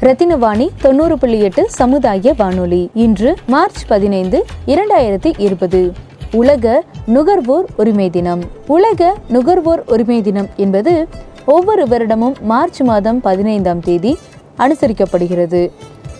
ரத்தினவாணி தொண்ணூறு புள்ளி எட்டு சமுதாய வானொலி. இன்று மார்ச் பதினைந்து இரண்டாயிரத்தி இருபது. உலக நுகர்வோர் உரிமை தினம். உலக நுகர்வோர் உரிமை தினம் என்பது ஒவ்வொரு வருடமும் மார்ச் மாதம் பதினைந்தாம் தேதி அனுசரிக்கப்படுகிறது.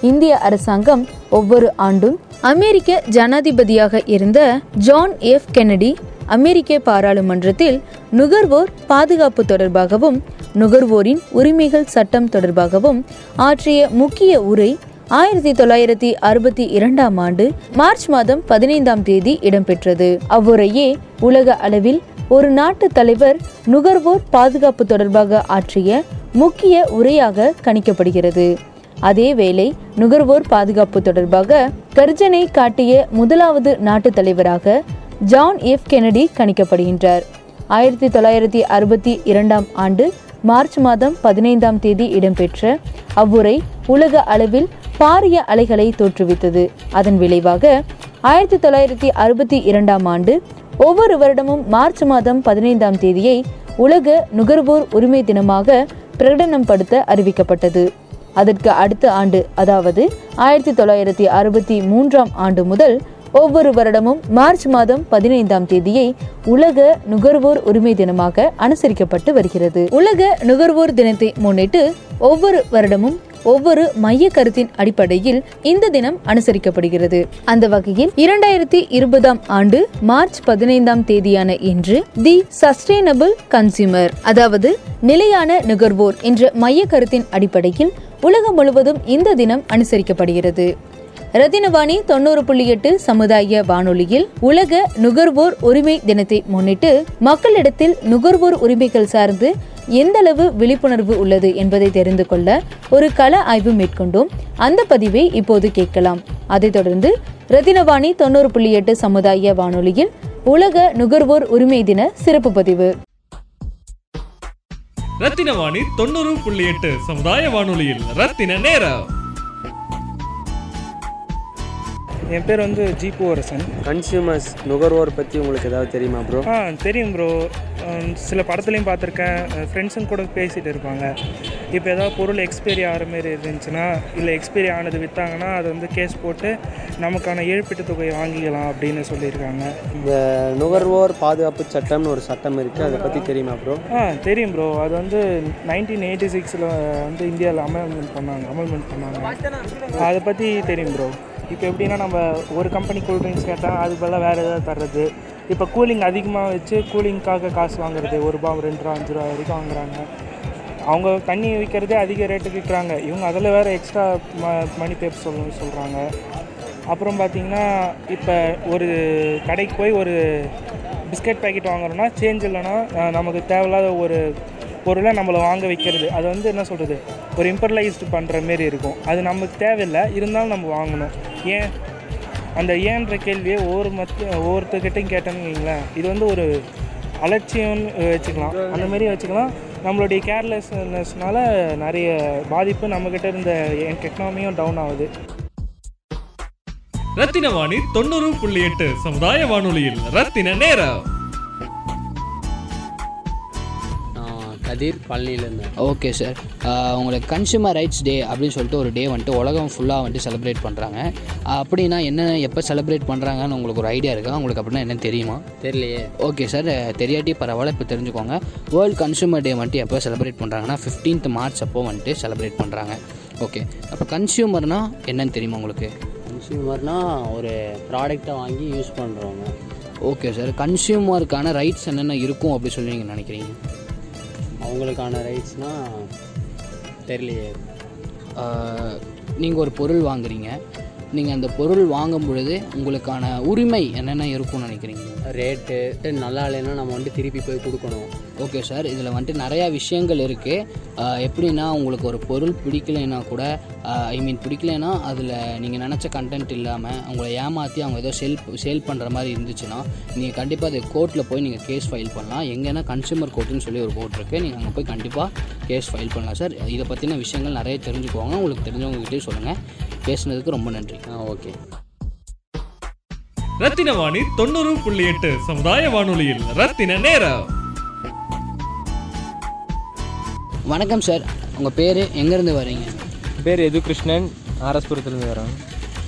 இந்திய அரசாங்கம் ஒவ்வொரு ஆண்டும் அமெரிக்க ஜனாதிபதியாக இருந்த ஜான் எஃப் கென்னடி அமெரிக்க பாராளுமன்றத்தில் நுகர்வோர் பாதுகாப்பு தொடர்பாகவும் நுகர்வோரின் உரிமைகள் சட்டம் தொடர்பாகவும் ஆற்றிய முக்கிய உரை ஆயிரத்தி தொள்ளாயிரத்தி அறுபத்தி இரண்டாம் ஆண்டு மார்ச் மாதம் பதினைந்தாம் தேதி இடம்பெற்றது. அவ்வுரையே உலக அளவில் ஒரு நாட்டு தலைவர் நுகர்வோர் பாதுகாப்பு தொடர்பாக ஆற்றிய முக்கிய உரையாக கணிக்கப்படுகிறது. அதேவேளை நுகர்வோர் பாதுகாப்பு தொடர்பாக கர்ஜனை காட்டிய முதலாவது நாட்டு தலைவராக ஜான் எஃப் கெனடி கணிக்கப்படுகின்றார். ஆயிரத்தி தொள்ளாயிரத்தி அறுபத்தி இரண்டாம் ஆண்டு மார்ச் மாதம் பதினைந்தாம் தேதி இடம்பெற்ற அவ்வுரை உலக அளவில் பாரிய அலைகளை தோற்றுவித்தது. அதன் விளைவாக ஆயிரத்தி தொள்ளாயிரத்தி அறுபத்தி இரண்டாம் ஆண்டு ஒவ்வொரு வருடமும் மார்ச் மாதம் பதினைந்தாம் தேதியை உலக நுகர்வோர் உரிமை தினமாக பிரகடனம் படுத்த அறிவிக்கப்பட்டது. அதற்கு அடுத்த ஆண்டு அதாவது ஆயிரத்தி தொள்ளாயிரத்தி அறுபத்தி மூன்றாம் ஆண்டு முதல் ஒவ்வொரு வருடமும் மார்ச் மாதம் பதினைந்தாம் தேதியை உலக நுகர்வோர் உரிமை தினமாக அனுசரிக்கப்பட்டு வருகிறது. உலக நுகர்வோர் தினத்தை முன்னிட்டு ஒவ்வொரு வருடமும் ஒவ்வொரு மைய கருத்தின் அடிப்படையில் இந்த தினம் அனுசரிக்கப்படுகிறது. அந்த வகையில் இரண்டாயிரத்தி இருபதாம் ஆண்டு மார்ச் பதினைந்தாம் தேதியான இன்று தி சஸ்டைனபிள் கன்சியூமர் அதாவது நிலையான நுகர்வோர் என்ற மைய கருத்தின் அடிப்படையில் உலகம் முழுவதும் இந்த தினம் அனுசரிக்கப்படுகிறது. ரத்தினவாணி தொண்ணூறு புள்ளி எட்டு சமுதாய வானொலியில் உலக நுகர்வோர் உரிமை தினத்தை முன்னிட்டு மக்களிடத்தில் நுகர்வோர் உரிமைகள் சார்ந்து எந்த அளவு விழிப்புணர்வு உள்ளது என்பதை தெரிந்து கொள்ள ஒரு கள ஆய்வு மேற்கொண்டோம். அந்த பதிவை இப்போது கேட்கலாம். அதைத் தொடர்ந்து ரத்தினவாணி தொண்ணூறு புள்ளி எட்டு சமுதாய வானொலியில் உலக நுகர்வோர் உரிமை தின சிறப்பு பதிவு. ரத்தினவாணி தொண்ணூறு புள்ளி எட்டு சமுதாய வானொலியில் ரத்தின நேரம். என் பேர் வந்து ஜீப்பு அரசன் கன்சியூமர்ஸ் நுகர்வோர் பற்றி உங்களுக்கு ஏதாவது தெரியுமா ப்ரோ ஆ தெரியும் ப்ரோ சில படத்துலையும் பார்த்துருக்கேன். ஃப்ரெண்ட்ஸுங்க கூட பேசிகிட்டு இருப்பாங்க. இப்போ ஏதாவது பொருள் எக்ஸ்பைரி ஆகிற மாரி இருந்துச்சுன்னா இல்லை எக்ஸ்பைரி ஆனது விற்றாங்கன்னா அது வந்து கேஸ் போட்டு நமக்கான இழப்பீட்டு தொகையை வாங்கிக்கலாம் அப்படின்னு சொல்லியிருக்காங்க. இந்த நுகர்வோர் பாதுகாப்பு சட்டம்னு ஒரு சட்டம் இருக்குது அதை பற்றி தெரியுமா ப்ரோ ஆ தெரியும் ப்ரோ அது வந்து நைன்டீன் எயிட்டி சிக்ஸில் வந்து இந்தியாவில் அமெண்ட்மெண்ட் பண்ணாங்க அமெண்ட்மெண்ட் பண்ணாங்க. அதை பற்றி தெரியும் ப்ரோ இப்போ எப்படின்னா நம்ம ஒரு கம்பெனி கூல் ட்ரிங்க்ஸ் கேட்டால் அதுக்கு பதிலாக வேறு எதாவது தர்றது. இப்போ கூலிங் அதிகமாக வச்சு கூலிங்க்காக காசு வாங்குறது. ஒரு ரூபா ரெண்டு ரூபா அஞ்சு ரூபா வரைக்கும் வாங்குறாங்க. அவங்க தண்ணி விற்கிறதே அதிக ரேட்டுக்கு விற்கிறாங்க இவங்க அதில் வேறு எக்ஸ்ட்ரா ம மணி பேப் சொல்ல சொல்கிறாங்க அப்புறம் பார்த்திங்கன்னா இப்போ ஒரு கடைக்கு போய் ஒரு பிஸ்கட் பாக்கெட் வாங்குறோன்னா சேஞ்ச் இல்லைன்னா நமக்கு தேவையில்லாத ஒரு பொருளை நம்மளை வாங்க வைக்கிறது. அது வந்து என்ன சொல்கிறது ஒரு இம்பர்லைஸ்டு பண்ணுற மாரி இருக்கும். அது நமக்கு தேவையில்லை. இருந்தாலும் நம்ம வாங்கணும். ஏன்? அந்த ஏன்ற கேள்வியை ஒவ்வொரு மத்த ஒவ்வொருத்தர்கிட்டையும் கேட்டேன்னு வைங்களேன். இது வந்து ஒரு அலட்சியம்னு வச்சுக்கலாம். அந்த மாரி வச்சுக்கலாம். நம்மளுடைய கேர்லெஸ்னஸ்னால நிறைய பாதிப்பு நம்மக்கிட்ட இருந்த என் எக்கனாமியும் டவுன் ஆகுது. ரத்தின வாணி தொண்ணூறு புள்ளி எட்டு சமுதாய வானொலியில் ரத்தின நேரம். கதிர் பழனியிலேருந்து. Okay sir. உங்களுக்கு கன்சியூமர் ரைட்ஸ் டே அப்படின்னு சொல்லிட்டு ஒரு டே வந்துட்டு உலகம் ஃபுல்லாக வந்துட்டு செலிப்ரேட் பண்ணுறாங்க அப்படின்னா என்ன எப்போ செலிப்ரேட் பண்ணுறாங்கன்னு உங்களுக்கு ஒரு ஐடியா இருக்கா? உங்களுக்கு அப்படின்னா என்ன தெரியுமா? தெரியலையே. Okay sir. தெரியாட்டி பரவாயில்ல இப்போ தெரிஞ்சுக்கோங்க. வேர்ல்டு கன்சியூமர் டே வந்துட்டு எப்போ செலிப்ரேட் பண்ணுறாங்கன்னா ஃபிஃப்டீன்த் மார்ச் அப்போ வந்துட்டு செலிப்ரேட் பண்ணுறாங்க ஓகே. அப்போ கன்சியூமர்னா என்னன்னு தெரியுமா உங்களுக்கு? கன்சியூமர்னால் ஒரு ப்ராடக்டை வாங்கி யூஸ் பண்ணுறவங்க ஓகே சார். கன்சியூமருக்கான ரைட்ஸ் என்னென்ன இருக்கும் அப்படி சொல்லி நீங்கள் நினைக்கிறீங்க? அவங்களுக்கான ரைட்ஸ்னால் தெரியலையே. நீங்கள் ஒரு பொருள் வாங்குறீங்க. நீங்கள் அந்த பொருள் வாங்கும் பொழுது உங்களுக்கான உரிமை என்னென்ன இருக்கும்னு நினைக்கிறீங்க? ரேட்டு நல்லா இல்லைன்னா நம்ம வந்துட்டு திருப்பி போய் கொடுக்கணும். ஓகே சார் இதில் வந்துட்டு நிறையா விஷயங்கள் இருக்குது எப்படின்னா உங்களுக்கு ஒரு பொருள் பிடிக்கலைன்னா கூட ஐ மீன் பிடிக்கலைன்னா அதில் நீங்கள் நினச்ச கண்டென்ட் இல்லாமல் உங்களை ஏமாற்றி அவங்க ஏதோ சேல் சேல் பண்ணுற மாதிரி இருந்துச்சுன்னா நீங்கள் கண்டிப்பாக அதை கோர்ட்டில் போய் நீங்கள் கேஸ் ஃபைல் பண்ணலாம். எங்கன்னா கன்சியூமர் கோர்ட்டுன்னு சொல்லி ஒரு கோர்ட் இருக்குது நீங்கள் அங்கே போய் கண்டிப்பாக கேஸ் ஃபைல் பண்ணலாம் சார் இதை பற்றின விஷயங்கள் நிறைய தெரிஞ்சுக்கோங்க உங்களுக்கு தெரிஞ்சவங்ககிட்டே சொல்லுங்கள் பேசுனதுக்கு ரொம்ப நன்றி. ஆ ஓகே. ரத்தினவாணி தொண்ணூறு புள்ளி எட்டு சமுதாய வானொலியில் ரத்தின நேரம். வணக்கம் சார். உங்கள் பேர் எங்கேருந்து வரீங்க? பேர் எது கிருஷ்ணன் ஆர்எஸ்புரத்துலேருந்து வரோம்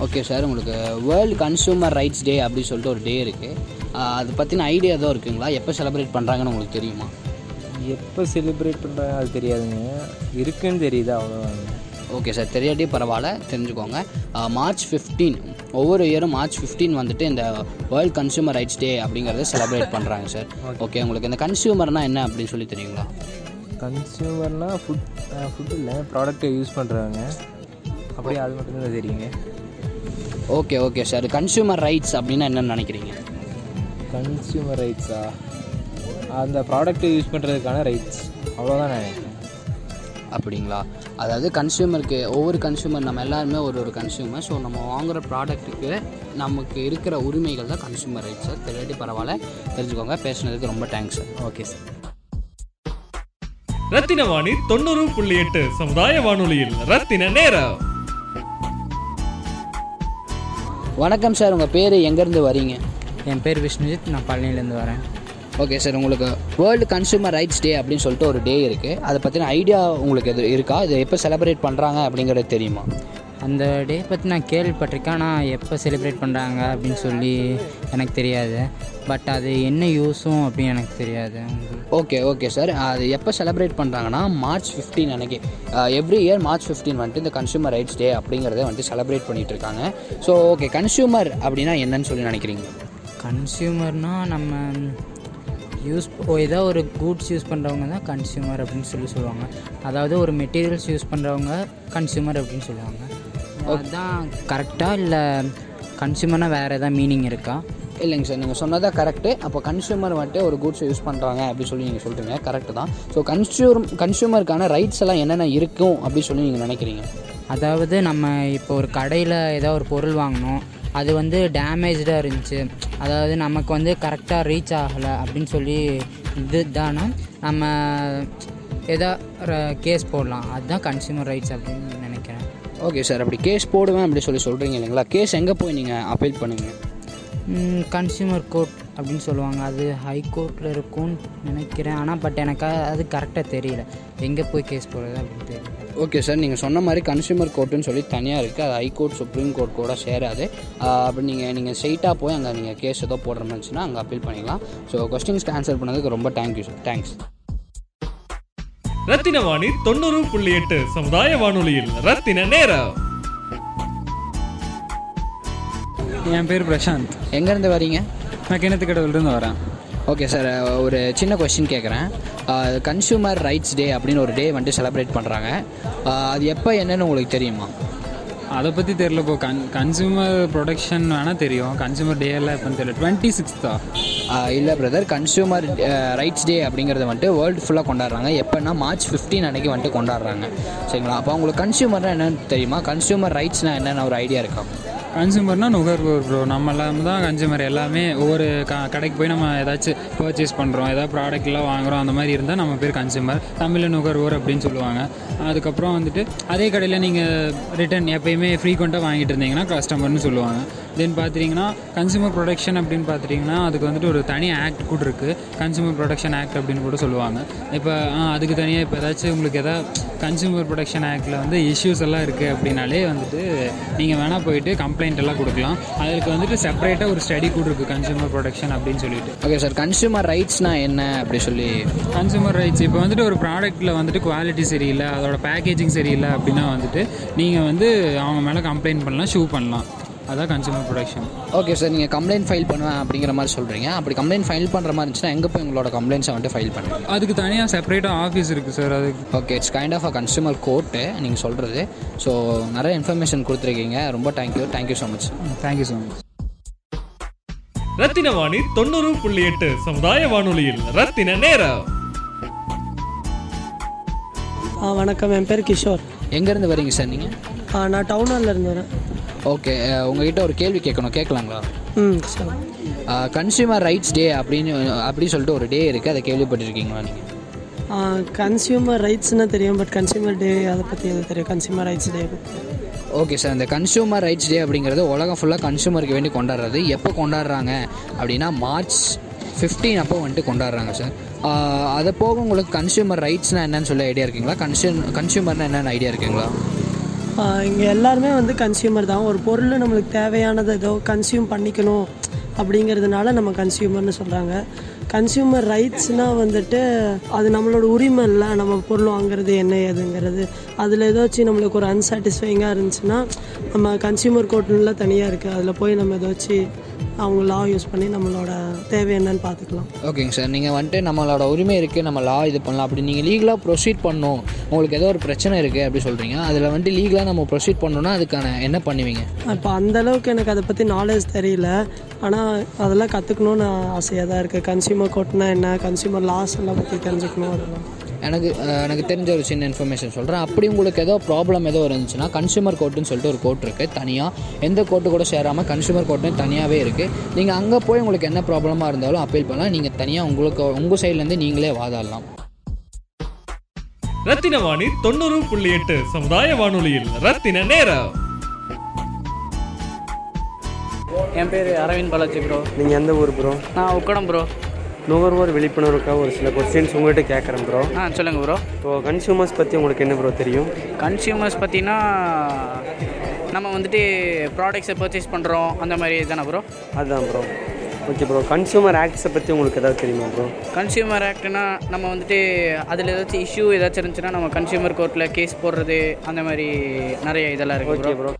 ஓகே சார் உங்களுக்கு வேர்ல்டு கன்சூமர் ரைட்ஸ் டே அப்படின்னு சொல்லிட்டு ஒரு டே இருக்குது அதை பற்றின ஐடியா எதுவும் இருக்குங்களா? எப்போ செலிப்ரேட் பண்ணுறாங்கன்னு உங்களுக்கு தெரியுமா? எப்போ செலிப்ரேட் பண்ணுறாங்க அது தெரியாதுங்க. இருக்குன்னு தெரியுது அவ்வளோதாங்க ஓகே சார் தெரியாட்டி பரவாயில்ல. தெரிஞ்சுக்கோங்க. மார்ச் ஃபிஃப்டீன் ஒவ்வொரு இயரும் மார்ச் ஃபிஃப்டீன் வந்துட்டு இந்த வேர்ல்ட் கன்சூமர் ரைட்ஸ் டே அப்படிங்கிறத செலிப்ரேட் பண்ணுறாங்க சார் ஓகே உங்களுக்கு இந்த கன்சியூமர்னால் என்ன அப்படின்னு சொல்லி தெரியுங்களா? கன்சியூமர்னால் ஃபுட் ஃபுட் இல்லை ப்ராடக்ட்டை யூஸ் பண்ணுறவங்க அப்படியே அது மட்டும்தான் தெரியுங்க. Okay okay sir consumer rights அப்படின்னா என்னன்னு நினைக்கிறீங்க? கன்சியூமர் ரைட்ஸா அந்த ப்ராடக்ட்டை யூஸ் பண்ணுறதுக்கான ரைட்ஸ் அவ்வளோதான் நான் நினைக்கிறேன். அப்படிங்களா? அதாவது கன்சியூமருக்கு ஒவ்வொரு கன்சியூமர் நம்ம எல்லாருமே ஒரு ஒரு கன்சியூமர் ஸோ நம்ம வாங்குகிற ப்ராடக்ட்டுக்கு நமக்கு இருக்கிற உரிமைகள் தான் கன்சியூமர் ரைட்ஸ் சார் தெரியாட்டி பரவாயில்ல. தெரிஞ்சுக்கோங்க. பேசுனதுக்கு ரொம்ப thanks sir okay sir Rathina Vani தொண்ணூறு புள்ளி எட்டு சமுதாய வானொலியில். ரத்தின நேரம். வணக்கம் சார் உங்கள் பேர் எங்கேருந்து வரீங்க? என் பேர் விஷ்ணுஜித். நான் பழனிலேருந்து வரேன். ஓகே சார் உங்களுக்கு வேர்ல்டு கன்சூமர் ரைட்ஸ் டே அப்படின்னு சொல்லிட்டு ஒரு டே இருக்குது அதை பற்றின ஐடியா உங்களுக்கு எது இருக்கா? இது எப்போ செலிப்ரேட் பண்ணுறாங்க அப்படிங்கிறது தெரியுமா? அந்த டே பற்றி நான் கேள்விப்பட்டிருக்கேன். ஆனால் எப்போ செலிப்ரேட் பண்ணுறாங்க அப்படின்னு சொல்லி எனக்கு தெரியாது. பட் அது என்ன யூஸும் அப்படின்னு எனக்கு தெரியாது. ஓகே ஓகே சார் அது எப்போ செலிப்ரேட் பண்ணுறாங்கன்னா மார்ச் ஃபிஃப்டீன் அன்னைக்கு. எவ்ரி இயர் மார்ச் ஃபிஃப்டீன் வந்துட்டு இந்த கன்சூமர் ரைட்ஸ் டே அப்படிங்கிறத வந்துட்டு செலிப்ரேட் பண்ணிட்டு இருக்காங்க. ஸோ ஓகே கன்சூமர் அப்படின்னா என்னன்னு சொல்லி நினைக்கிறீங்க? கன்சியூமர்னால் நம்ம யூஸ் ஏதோ ஒரு கூட்ஸ் யூஸ் பண்ணுறவங்க தான் கன்சியூமர் அப்படின்னு சொல்லி சொல்லுவாங்க. அதாவது ஒரு மெட்டீரியல்ஸ் யூஸ் பண்ணுறவங்க கன்சியூமர் அப்படின்னு சொல்லுவாங்க. அதுதான் கரெக்டாக இல்லை கன்சியூமர்னால் வேறு எதாவது மீனிங் இருக்கா? இல்லைங்க சார் நீங்கள் சொன்னதாக கரெக்டு அப்போ கன்சூமர் வந்துட்டு ஒரு கூட்ஸ் யூஸ் பண்ணுறாங்க அப்படின்னு சொல்லி நீங்கள் சொல்கிறீங்க கரெக்டு தான். ஸோ கன்சூர் கன்சூமருக்கான ரைட்ஸ் எல்லாம் என்னென்ன இருக்கும் அப்படின்னு சொல்லி நீங்கள் நினைக்கிறீங்க? அதாவது நம்ம இப்போ ஒரு கடையில் ஏதோ ஒரு பொருள் வாங்கினோம் அது வந்து டேமேஜாக இருந்துச்சு. அதாவது நமக்கு வந்து கரெக்டாக ரீச் ஆகலை அப்படின்னு சொல்லி இது தானே நம்ம ஏதோ கேஸ் போடலாம். அதுதான் கன்சியூமர் ரைட்ஸ் அப்படின்னு நினைக்கிறேன். ஓகே சார் அப்படி கேஸ் போடுவேன் அப்படி சொல்லி சொல்கிறீங்க இல்லைங்களா? கேஸ் எங்கே போய் நீங்கள் அப்பீல் பண்ணுவீங்க? கன்சியூமர் கோர்ட் அப்படின்னு சொல்லுவாங்க. அது ஹை கோர்ட்டில் இருக்கும்னு நினைக்கிறேன். ஆனால் பட் எனக்கு அது கரெக்டாக தெரியல. எங்கே போய் கேஸ் போடுறது அப்படின்னு தெரியல. ஓகே சார் நீங்கள் சொன்ன மாதிரி கன்சூமர் கோர்ட்டுன்னு சொல்லி தனியாக இருக்குது அது ஹைகோர்ட் சுப்ரீம் கோர்ட் கூட சேராது. அப்படி நீங்கள் நீங்கள் ஸ்ட்ரெயிட்டாக போய் அங்கே நீங்கள் கேஸ் ஏதோ போடுற மாதிரி இருந்துச்சுன்னா அங்கே அப்பீல் பண்ணிக்கலாம். ஸோ கொஸ்டின்ஸ்க்கு ஆன்சர் பண்ணதுக்கு ரொம்ப thank you sir thanks Rathina Vani தொண்ணூறு புள்ளி எட்டு சமுதாய வானொலியில் ரத்தின நேரம். என் பேர் பிரசாந்த். எங்கேருந்து வரீங்க? நான் கிணத்துக்கடவுலேருந்து வரேன். ஓகே சார் ஒரு சின்ன கொஸ்டின் கேட்குறேன் கன்சூமர் ரைட்ஸ் டே அப்படின்னு ஒரு டே வந்துட்டு செலிப்ரேட் பண்ணுறாங்க அது எப்போ என்னன்னு உங்களுக்கு தெரியுமா? அதை பற்றி தெரில இப்போ கன் கன்சூமர் ப்ரொடக்ஷன் வேணால் தெரியும். கன்சூமர் டே எல்லாம் எப்போன்னு தெரியல. டுவெண்ட்டி சிக்ஸ்த்தா இல்லை பிரதர் கன்சூமர் ரைட்ஸ் டே அப்படிங்கிறத வந்துட்டு வேர்ல்டு ஃபுல்லாக கொண்டாடுறாங்க. எப்போன்னா மார்ச் 15 அன்னைக்கு வந்துட்டு கொண்டாடுறாங்க. சரிங்களா? அப்போ உங்களுக்கு கன்சூமர்னால் என்னன்னு தெரியுமா? கன்சூமர் ரைட்ஸ்னால் என்னென்ன ஒரு ஐடியா இருக்கா? கன்சூமர்னால் நுகர்வோர் ப்ரோ நம்ம எல்லாமே தான் கன்சூமர் எல்லாமே. ஒவ்வொரு க கடைக்கு போய் நம்ம ஏதாச்சும் பர்ச்சேஸ் பண்ணுறோம் ஏதாவது ப்ராடக்ட்லாம் வாங்குறோம். அந்த மாதிரி இருந்தால் நம்ம பேர் கன்சூமர். தமிழில் நுகர்வோர் அப்படின்னு சொல்லுவாங்க. அதுக்கப்புறம் வந்துட்டு அதே கடையில் நீங்கள் ரிட்டன் எப்பயுமே ஃப்ரீக்வெண்ட்டாக வாங்கிட்டு இருந்தீங்கன்னா கஸ்டமர்னு சொல்லுவாங்க. தென் பார்த்துட்டிங்கன்னா கன்சூமர் ப்ரொடக்ஷன் அப்படின்னு பார்த்துட்டிங்கன்னா அதுக்கு வந்துட்டு ஒரு தனி ஆக்ட் கூட இருக்குது கன்சூமர் ப்ரொடக்ஷன் ஆக்ட் அப்படின்னு கூட சொல்லுவாங்க. இப்போ அதுக்கு தனியாக இப்போ ஏதாச்சும் உங்களுக்கு எதாவது கன்சூமர் ப்ரொடக்ஷன் ஆக்டில் வந்து இஷ்யூஸ் எல்லாம் இருக்குது அப்படின்னாலே வந்துட்டு நீங்கள் வேணால் போயிட்டு கம்ப்ளைண்ட் எல்லாம் கொடுக்கலாம். அதுக்கு வந்துட்டு செப்பரேட்டாக ஒரு ஸ்டடி கூட இருக்குது கன்சூமர் ப்ரொடக்ஷன் அப்படின்னு சொல்லிட்டு. ஓகே சார் கன்சூமர் ரைட்ஸ்னால் என்ன அப்படி சொல்லி? கன்சூமர் ரைட்ஸ் இப்போ வந்துட்டு ஒரு ப்ராடக்ட்டில் வந்துட்டு குவாலிட்டி சரியில்லை. அதோட பேக்கேஜிங் சரியில்லை அப்படின்னா வந்துட்டு நீங்கள் வந்து அவங்க மேலே கம்ப்ளைண்ட் பண்ணலாம் ஷூ பண்ணலாம். அதான் கன்சூமர் ப்ரொடக்ஷன் ஓகே சார் நீங்கள் கம்ப்ளைண்ட் ஃபைல் பண்ணுவேன் அப்படிங்கிற மாதிரி சொல்கிறீங்க அப்படி கம்ப்ளைண்ட் ஃபைல் பண்ணுற மாதிரி இருந்துச்சுன்னா எங்கே போய் உங்களோட கம்ப்ளைண்ட்ஸை வந்துட்டு ஃபைல் பண்ணுவீங்க? அதுக்கு தனியாக செப்பரேட்டாக ஆஃபீஸ் இருக்குது சார் அதுக்கு okay it's kind of a consumer court நீங்கள் சொல்கிறது ஸோ நிறைய இன்ஃபர்மேஷன் கொடுத்துருக்கீங்க. ரொம்ப thank you thank you so much thank you so much Rathina Vani தொண்ணூறு புள்ளி எட்டு சமுதாய வானொலியில் ரத்தின நேரம். வணக்கம். என் பேர் கிஷோர். எங்கேருந்து வரீங்க சார் நீங்கள் ஆ நான் டவுன் ஹாலில் இருந்து வரேன். ஓகே உங்ககிட்ட ஒரு கேள்வி கேட்கணும். கேட்கலாங்களா? ம் சார் கன்சியூமர் ரைட்ஸ் டே அப்படின்னு அப்படி சொல்லிட்டு ஒரு டே இருக்குது அதை கேள்விப்பட்டிருக்கீங்களா நீங்கள் கன்சியூமர் ரைட்ஸ்னு தெரியும் பட் கன்சியூமர் டே அதை பற்றி எது தெரியும். Consumer rights day okay sir இந்த கன்சூமர் ரைட்ஸ் டே அப்படிங்கிறது உலகம் ஃபுல்லாக கன்சூமருக்கு வேண்டி கொண்டாடுறது. எப்போ கொண்டாடுறாங்க அப்படின்னா மார்ச் 15 அப்போ வந்துட்டு கொண்டாடுறாங்க சார் அதை போக உங்களுக்கு கன்சியூமர் ரைட்ஸ்னால் என்னன்னு சொல்லி ஐடியா இருக்குங்களா? கன்சூம் கன்சூமர்னால் என்னென்ன ஐடியா இருக்குங்களா? இங்கே எல்லாருமே வந்து கன்சியூமர் தான். ஒரு பொருள் நம்மளுக்கு தேவையானதை ஏதோ கன்சியூம் பண்ணிக்கணும் அப்படிங்கிறதுனால நம்ம கன்சியூமர்னு சொல்கிறாங்க கன்சியூமர் ரைட்ஸ்னால் வந்துட்டு அது நம்மளோட உரிமை இல்லை. நம்ம பொருள் வாங்குறது என்ன ஏதுங்கிறது. அதில் ஏதாச்சும் நம்மளுக்கு ஒரு அன்சாட்டிஸ்ஃபைங்காக இருந்துச்சுன்னா நம்ம கன்சியூமர் கோர்ட்டுலாம் தனியாக இருக்குது அதில் போய் நம்ம ஏதாச்சும் அவங்க லா யூஸ் பண்ணி நம்மளோட தேவை என்னன்னு பார்த்துக்கலாம். ஓகேங்க சார் நீங்கள் வந்துட்டு நம்மளோட உரிமை இருக்குது நம்ம லா இது பண்ணலாம். அப்படி நீங்கள் லீகலாக ப்ரொசீட் பண்ணணும். உங்களுக்கு ஏதோ ஒரு பிரச்சனை இருக்குது அப்படி சொல்கிறீங்க அதில் வந்துட்டு லீகலாக நம்ம ப்ரொசீட் பண்ணணும்னா அதுக்கான என்ன பண்ணுவீங்க? இப்போ அந்த அளவுக்கு எனக்கு அதை பற்றி நாலேஜ் தெரியல. ஆனால் அதெல்லாம் கற்றுக்கணும்னு ஆசையாக தான் இருக்குது கன்சியூமர் கோர்ட்னா என்ன? கன்சியூமர் லாஸ் எல்லாம் பற்றி தெரிஞ்சுக்கணும் அதெல்லாம். எனக்கு எனக்கு தெரிஞ்ச ஒரு சின்ன இன்ஃபர்மேஷன் சொல்கிறேன் அப்படி உங்களுக்கு ஏதோ ப்ராப்ளம் ஏதோ இருந்துச்சுன்னா கன்சியூமர் கோர்ட்டுன்னு சொல்லிட்டு ஒரு கோர்ட் இருக்குது தனியாக எந்த கோர்ட்டு கூட சேராமல் கன்சியூமர் கோர்ட்டுன்னு தனியாகவே இருக்குது நீங்கள் அங்கே போய் உங்களுக்கு என்ன ப்ராப்ளமாக இருந்தாலும் அப்பீல் பண்ணலாம். நீங்கள் தனியாக உங்களுக்கு உங்கள் சைட்லேருந்து நீங்களே வாதாடலாம். ரத்தின வாணி தொண்ணூறு புள்ளி எட்டு சமுதாய வானொலியில் ரத்தின நேரம். என் பேர் அரவிந்த் பாலாஜி ப்ரோ நீங்கள் எந்த ஊர் ப்ரோ நான் உக்கடம் ப்ரோ நுகர்வோர் விழிப்புணர்வுக்காக ஒரு சில கொஸ்டின்ஸ் உங்கள்கிட்ட கேட்குறேன் ப்ரோ ஆ சொல்லுங்கள் ப்ரோ இப்போ கன்சியூமர்ஸ் பற்றி உங்களுக்கு என்ன ப்ரோ தெரியும்? கன்சியூமர்ஸ் பார்த்தீங்கன்னா நம்ம வந்துட்டு ப்ராடக்ட்ஸை பர்ச்சேஸ் பண்ணுறோம் அந்த மாதிரி தானே ப்ரோ அதுதான் ப்ரோ ஓகே ப்ரோ கன்சியூமர் ஆக்ட்ஸை பற்றி உங்களுக்கு ஏதாவது தெரியுமா ப்ரோ கன்சியூமர் ஆக்ட்னா நம்ம வந்துட்டு அதில் ஏதாச்சும் இஷ்யூ ஏதாச்சும் இருந்துச்சுன்னா நம்ம கன்சியூமர் கோர்ட்டில் கேஸ் போடுறது அந்த மாதிரி நிறைய இதெல்லாம் இருக்குது ஓகே ப்ரோ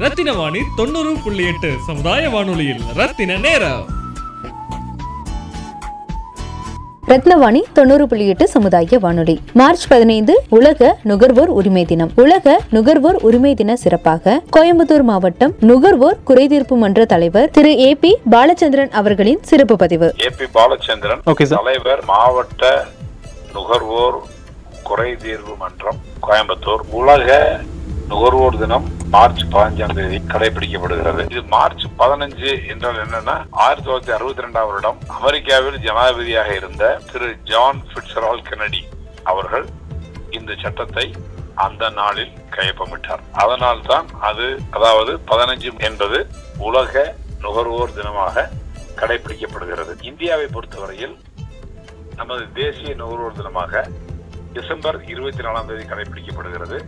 ரத்தின வாணி தொண்ணூறு புள்ளி எட்டு சமுதாய வானொலியில் ரத்தின நேரம். ரத்னவாணி தொண்ணூறு புள்ளி எட்டு சமுதாய வானொலி. மார்ச் பதினைந்து உலக நுகர்வோர் உரிமை தினம். உலக நுகர்வோர் உரிமை தின சிறப்பாக கோயம்புத்தூர் மாவட்டம் நுகர்வோர் குறைதீர்ப்பு மன்ற தலைவர் திரு ஏ பி பாலச்சந்திரன் அவர்களின் சிறப்பு பதிவு. A B Balachandran Okay, sir. தலைவர் மாவட்ட நுகர்வோர் குறை தீர்வு மன்றம் கோயம்புத்தூர். உலக நுகர்வோர் தினம் மார்ச் பதினஞ்சாம் தேதி கடைபிடிக்கப்படுகிறது. இது மார்ச் பதினஞ்சு என்றால் என்னன்னா ஆயிரத்தி தொள்ளாயிரத்தி அறுபத்தி ரெண்டாம் வருடம் அமெரிக்காவில் ஜனாதிபதியாக இருந்த திரு ஜான் பிட்சரால் கெனடி அவர்கள் இந்த சட்டத்தை அந்த நாளில் கையொப்பமிட்டார். அதனால் தான் அது அதாவது பதினஞ்சு என்பது உலக நுகர்வோர் தினமாக கடைபிடிக்கப்படுகிறது. இந்தியாவை பொறுத்தவரையில் நமது தேசிய நுகர்வோர் தினமாக டிசம்பர் இருபத்தி நாலாம் தேதி கடைபிடிக்கப்படுகிறது.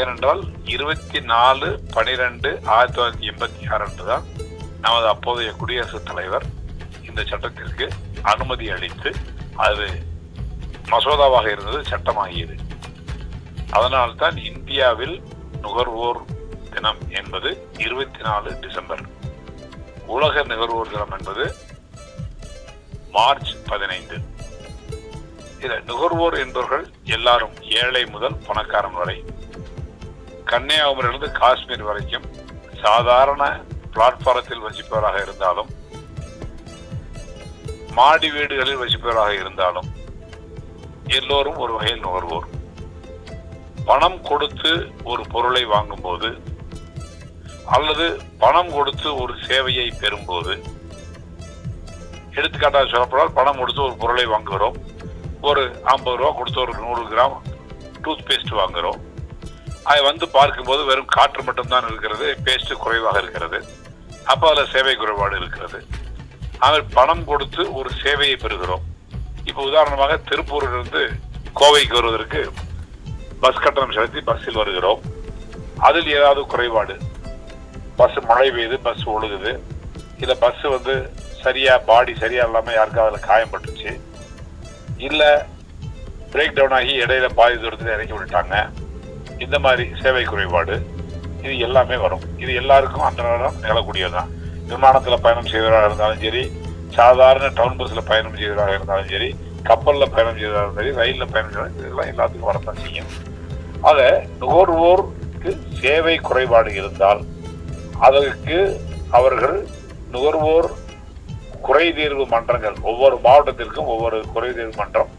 ஏனென்றால் இருபத்தி நாலு பனிரெண்டு ஆயிரத்தி தொள்ளாயிரத்தி எண்பத்தி ஆறு அன்று தான் நமது அப்போதைய குடியரசுத் தலைவர் இந்த சட்டத்திற்கு அனுமதி அளித்து அது மசோதாவாக இருந்தது சட்டமாகியது. அதனால்தான் இந்தியாவில் நுகர்வோர் தினம் என்பது இருபத்தி நாலு டிசம்பர். உலக நுகர்வோர் தினம் என்பது மார்ச் பதினைந்து. இதில் நுகர்வோர் என்பவர்கள் எல்லாரும் ஏழை முதல் பணக்காரன் வரை கன்னியாகுமரியிலிருந்து காஷ்மீர் வரைக்கும் சாதாரண பிளாட்பாரத்தில் வசிப்பவராக இருந்தாலும் மாடி வீடுகளில் வசிப்பவராக இருந்தாலும் எல்லோரும் ஒரு வகையில் நுகர்வோர். பணம் கொடுத்து ஒரு பொருளை வாங்கும்போது அல்லது பணம் கொடுத்து ஒரு சேவையை பெறும்போது எடுத்துக்காட்டாக சொல்லப்படால் பணம் கொடுத்து ஒரு பொருளை வாங்குகிறோம். ஒரு ஐம்பது ரூபா கொடுத்து ஒரு நூறு கிராம் டூத் பேஸ்ட் வாங்குகிறோம். அதை வந்து பார்க்கும்போது வெறும் காற்று மட்டும்தான் இருக்கிறது பேஸ்ட் குறைவாக இருக்கிறது. அப்போ அதில் சேவை குறைபாடு இருக்கிறது. ஆனால் பணம் கொடுத்து ஒரு சேவையை பெறுகிறோம். இப்போ உதாரணமாக திருப்பூரிலிருந்து கோவைக்கு வருவதற்கு பஸ் கட்டணம் செலுத்தி பஸ்ஸில் வருகிறோம். அதில் ஏதாவது குறைபாடு. பஸ் மழை பெய்யுது பஸ் ஒழுகுது. இல்லை பஸ் வந்து சரியா பாடி சரியா இல்லாமல் யாருக்கும் அதில் காயம்பட்டுச்சு. இல்லை பிரேக் டவுன் ஆகி இடையில பாதி தூரத்தில் இறக்கி விட்டுட்டாங்க. இந்த மாதிரி சேவை குறைபாடு இது எல்லாமே வரும். இது எல்லாருக்கும் அன்றாடம் நிகழக்கூடியதுதான் விமானத்தில் பயணம் செய்வதாக இருந்தாலும் சரி சாதாரண டவுன் பஸ்ஸில் பயணம் செய்வதாக இருந்தாலும் சரி கப்பலில் பயணம் செய்வதாக இருந்தாலும் சரி ரயிலில் பயணம் செய்வதாக இதெல்லாம் எல்லாத்துக்கும் வரத்தான் செய்யும். ஆக நுகர்வோருக்கு சேவை குறைபாடு இருந்தால் அதற்கு அவர்கள் நுகர்வோர் குறை தீர்வு மன்றங்கள் ஒவ்வொரு மாவட்டத்திற்கும் ஒவ்வொரு குறை தீர்வு மன்றம்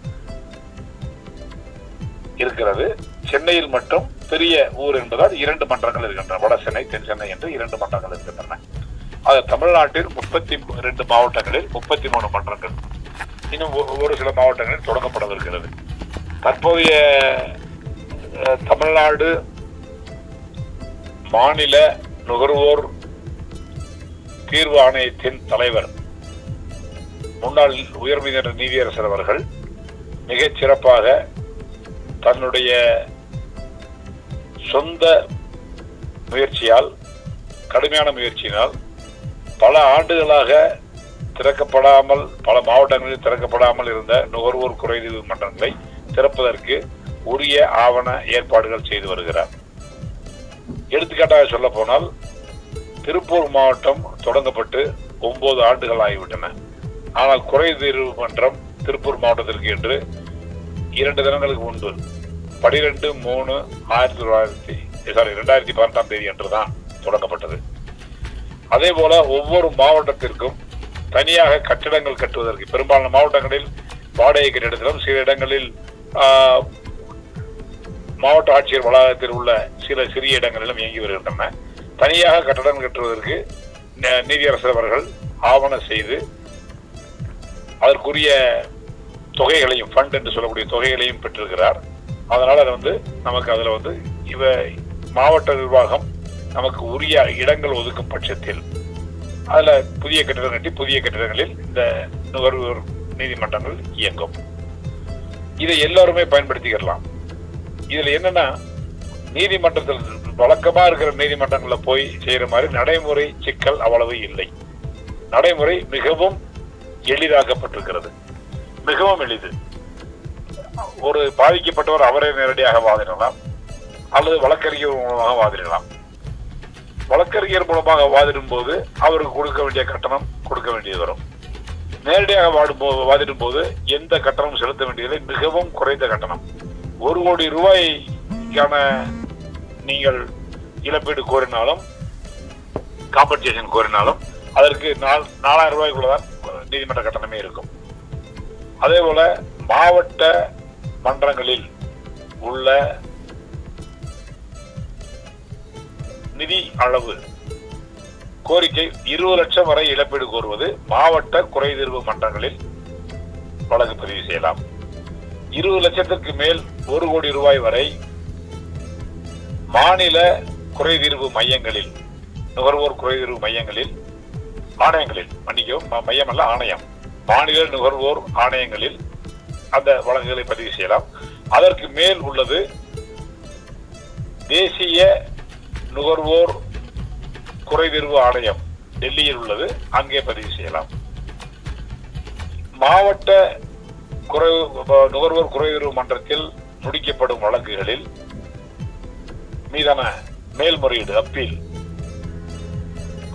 இருக்கிறது. சென்னையில் மட்டும் பெரிய ஊர் என்பதால் இரண்டு மன்றங்கள் இருக்கின்றன. வட சென்னை தென் சென்னை என்று இரண்டு மன்றங்கள் இருக்கின்றன. அது தமிழ்நாட்டில் முப்பத்தி ரெண்டு மாவட்டங்களில் முப்பத்தி மூணு மன்றங்கள். இன்னும் ஒ- ஒரு சில மாவட்டங்களில் தொடங்கப்படவிருக்கிறது. தற்போதைய தமிழ்நாடு மாநில நுகர்வோர் தீர்வு ஆணையத்தின் தலைவர் முன்னாள் உயர்நீதிமன்ற நீதியரசர் அவர்கள் மிகச் சிறப்பாக தன்னுடைய சொந்த முயற்சியால் கடுமையான முயற்சியினால் பல ஆண்டுகளாக திறக்கப்படாமல் பல மாவட்டங்களில் திறக்கப்படாமல் இருந்த நுகர்வோர் குறைதீர்வு மன்றங்களை திறப்பதற்கு உரிய ஆவண ஏற்பாடுகள் செய்து வருகிறார். எடுத்துக்காட்டாக சொல்ல போனால் திருப்பூர் மாவட்டம் தொடங்கப்பட்டு ஒன்பது ஆண்டுகள் ஆகிவிட்டன. ஆனால் குறைதீர்வு மன்றம் திருப்பூர் மாவட்டத்திற்கு என்று இரண்டு தினங்களுக்கு முன்பு பனிரெண்டு மூணு ஆயிரத்தி தொள்ளாயிரத்தி சாரி ரெண்டாயிரத்தி பதினெட்டாம் தேதி அன்றுதான் தொடங்கப்பட்டது. அதே போல ஒவ்வொரு மாவட்டத்திற்கும் தனியாக கட்டிடங்கள் கட்டுவதற்கு பெரும்பாலான மாவட்டங்களில் வாடகை கட்டிடத்திலும் சில இடங்களில் மாவட்ட ஆட்சியர் வளாகத்தில் உள்ள சில சிறிய இடங்களிலும் இயங்கி வருகின்றன. தனியாக கட்டடம் கட்டுவதற்கு நீதியரசர் அவர்கள் ஆவணம் செய்து அதற்குரிய தொகைகளையும் ஃபண்ட் என்று சொல்லக்கூடிய தொகைகளையும் பெற்றிருக்கிறார். அதனால அது வந்து நமக்கு அதுல வந்து இவ மாவட்ட நிர்வாகம் நமக்கு உரிய இடங்கள் ஒதுக்கும் பட்சத்தில் அதுல புதிய கட்டிடம் கட்டி புதிய கட்டிடங்களில் இந்த நுகர்வோர் நீதிமன்றங்கள் இயங்கும். இதை எல்லாருமே பயன்படுத்திக்கலாம். இதுல என்னன்னா நீதிமன்றத்தில் வழக்கமா இருக்கிற நீதிமன்றங்கள்ல போய் செய்யற மாதிரி நடைமுறை சிக்கல் அவ்வளவு இல்லை. நடைமுறை மிகவும் எளிதாக்கப்பட்டிருக்கிறது. மிகவும் எளிது. ஒரு பாதிக்கப்பட்டவர் அவரே நேரடியாக வாதிடலாம். அல்லது வழக்கறிஞர் மூலமாக வாதிடலாம். வழக்கறிஞர் மூலமாக வாதிடும் போது அவருக்கு கொடுக்க வேண்டிய கட்டணம் கொடுக்க வேண்டியது வரும். நேரடியாக வாடும் போது வாதிடும் போது எந்த கட்டணமும் செலுத்த வேண்டியதில்லை. மிகவும் குறைந்த கட்டணம். ஒரு கோடி ரூபாய்க்கான நீங்கள் இழப்பீடு கோரினாலும் காம்பன்சேஷன் கோரினாலும் அதற்கு நால் நாலாயிரம் ரூபாய்க்குள்ளதான் நீதிமன்ற கட்டணமே இருக்கும். அதே போல மாவட்ட மன்றங்களில் உள்ள நிதி அளவு கோரிக்கை இருபது லட்சம் வரை இழப்பீடு கோருவது மாவட்ட குறைதீர்வு மன்றங்களில் வழக்கு பதிவு செய்யலாம். இருபது லட்சத்திற்கு மேல் ஒரு கோடி ரூபாய் வரை மாநில குறைதீர்வு மையங்களில் நுகர்வோர் குறைதீர்வு மையங்களில் ஆணையங்களில் மன்னிக்கவும் மையமல்ல மையம் அல்ல ஆணையம். மாநில நுகர்வோர் ஆணையங்களில் அந்த வழக்குகளை பதிவு செய்யலாம். அதற்கு மேல் உள்ளது தேசிய நுகர்வோர் குறைதீர்வு ஆணையம் டெல்லியில் உள்ளது. அங்கே பதிவு செய்யலாம். மாவட்ட குறை நுகர்வோர் குறைதீர்வு மன்றத்தில் முடிக்கப்படும் வழக்குகளில் மீதான மேல்முறையீடு அப்பீல்.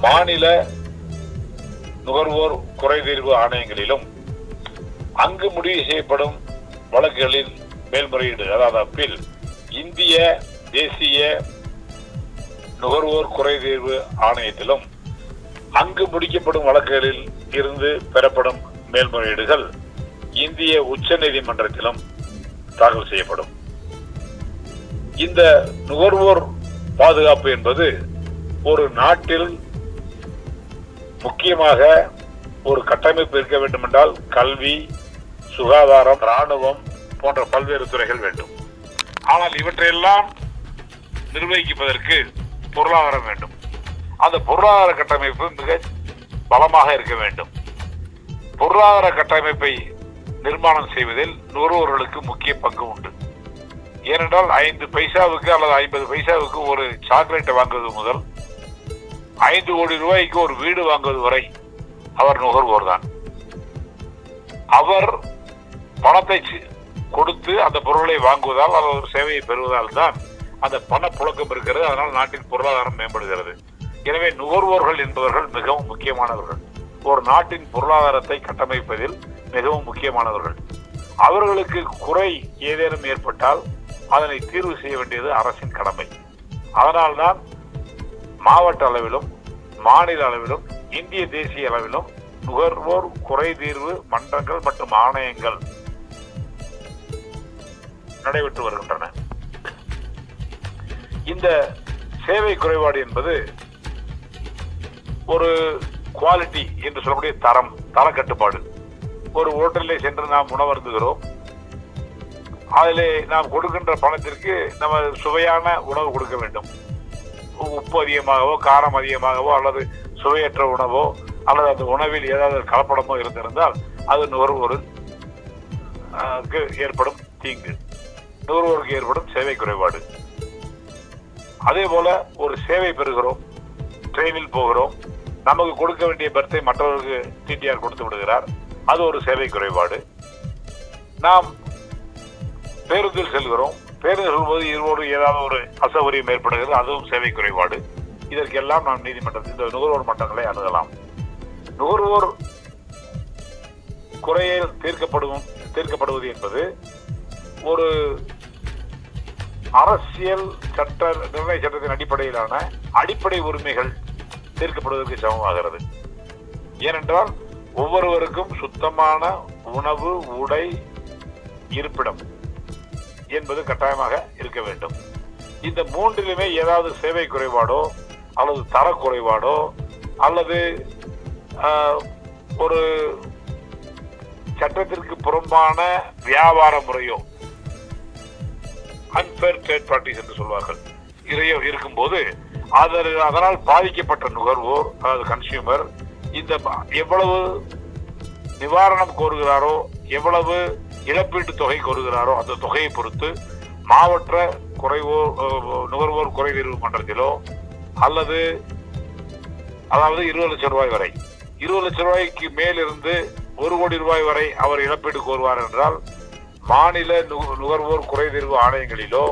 மாநில நுகர்வோர் குறைதீர்வு ஆணையங்களிலும் அங்கு முடிவு செய்யப்படும் வழக்குகளில் மேல்முறையீடு அதாவது அப்பீல். இந்திய தேசிய நுகர்வோர் குறைதீர்வு ஆணையத்திலும் அங்கு முடிக்கப்படும் வழக்குகளில் இருந்து பெறப்படும் மேல்முறையீடுகள் இந்திய உச்ச நீதிமன்றத்திலும் தாக்கல் செய்யப்படும். இந்த நுகர்வோர் பாதுகாப்பு என்பது ஒரு நாட்டில் முக்கியமாக ஒரு கட்டமைப்பு இருக்க வேண்டும் என்றால் கல்வி சுகாதாரம் ராணுவம் போன்ற பல்வேறு துறைகள் வேண்டும். ஆனால் இவற்றையெல்லாம் நிர்வகிப்பதற்கு பொருளாதாரம் வேண்டும். அந்த பொருளாதார கட்டமைப்பு மிக பலமாக இருக்க வேண்டும். பொருளாதார கட்டமைப்பை நிர்மாணம் செய்வதில் நுகர்வோர்களுக்கு முக்கிய பங்கு உண்டு. ஏனென்றால் ஐந்து பைசாவுக்கு அல்லது ஐம்பது பைசாவுக்கு ஒரு சாக்லேட்டை வாங்குவது முதல் ஐந்து கோடி ரூபாய்க்கு ஒரு வீடு வாங்குவது வரை அவர் நுகர்வோர் தான். அவர் பணத்தை கொடுத்து அந்த பொருளை வாங்குவதால் அல்லது ஒரு சேவையை பெறுவதால் தான் அந்த பணப்புழக்கம் இருக்கிறது. அதனால் நாட்டின் பொருளாதாரம் மேம்படுகிறது. எனவே நுகர்வோர்கள் என்பவர்கள் மிகவும் முக்கியமானவர்கள். ஒரு நாட்டின் பொருளாதாரத்தை கட்டமைப்பதில் மிகவும் முக்கியமானவர்கள். அவர்களுக்கு குறை ஏதேனும் ஏற்பட்டால் அதனை தீர்வு செய்ய வேண்டியது அரசின் கடமை. அதனால்தான் மாவட்ட அளவிலும் மாநில அளவிலும் இந்திய தேசிய அளவிலும் நுகர்வோர் குறை தீர்வு மன்றங்கள் மற்றும் ஆணையங்கள் நடைபெற்று வருகின்றன. இந்த சேவை குறைபாடு என்பது ஒரு குவாலிட்டி என்று சொல்லக்கூடிய தரம் தரக்கட்டுப்பாடு. ஒரு ஹோட்டலிலே சென்று நாம் உணவருந்துகிறோம். அதிலே நாம் கொடுக்கின்ற பணத்திற்கு நம்ம சுவையான உணவு கொடுக்க வேண்டும். உப்பு அதிகமாகவோ காரம் அதிகமாகவோ அல்லது சுவையற்ற உணவோ அல்லது அந்த உணவில் ஏதாவது கலப்படமோ இருந்திருந்தால் அது நுகர்வோருக்கு ஏற்படும் தீங்கு. நுகர்வோருக்கு ஏற்படும் சேவை குறைபாடு. அதே போல ஒரு சேவை பெறுகிறோம் ட்ரெயினில் போகிறோம் நமக்கு கொடுக்க வேண்டிய பெர்த்தை மற்றவருக்கு டிடிஆர் கொடுத்து விடுகிறார். அது ஒரு சேவை குறைபாடு. நாம் பேருந்தில் செல்கிறோம். பேருந்து செல்லும்போது இருவரும் ஏதாவது ஒரு அசௌகரியம் ஏற்படுகிறது அதுவும் சேவை குறைபாடு. இதற்கெல்லாம் நாம் நீதிமன்றத்தில் இந்த நுகர்வோர் மன்றங்களை அணுகலாம். நுகர்வோர் குறையில் தீர்க்கப்படும் தீர்க்கப்படுவது என்பது ஒரு அரசியல் சட்ட நிர்ணய சட்டத்தின் அடிப்படையிலான அடிப்படை உரிமைகள் தீர்க்கப்படுவதற்கு சமமாகிறது. ஏனென்றால் ஒவ்வொருவருக்கும் சுத்தமான உணவு உடை இருப்பிடம் என்பது கட்டாயமாக இருக்க வேண்டும். இந்த மூன்றிலுமே ஏதாவது சேவை குறைபாடோ அல்லது தர குறைபாடோ அல்லது ஒரு சட்டத்திற்கு புறம்பான வியாபார முறையோ அன்பேர் தேர்ட் பார்ட்டிஸ் என்று சொல்வார்கள். இறைய இருக்கும்போது அதில் அதனால் பாதிக்கப்பட்ட நுகர்வோர் அதாவது கன்சியூமர் இந்த எவ்வளவு நிவாரணம் கோருகிறாரோ எவ்வளவு இழப்பீட்டு தொகை கோருகிறாரோ அந்த தொகையை பொறுத்து மாவட்ட குறைவோர் நுகர்வோர் குறைதீர்வு மன்றத்திலோ அல்லது அதாவது இருபது லட்சம் ரூபாய் வரை. இருபது லட்சம் ரூபாய்க்கு மேலிருந்து ஒரு கோடி ரூபாய் வரை அவர் இழப்பீடு கோருவார் என்றால் மாநில நுகர்வோர் குறைதீர்வு ஆணையங்களிலோ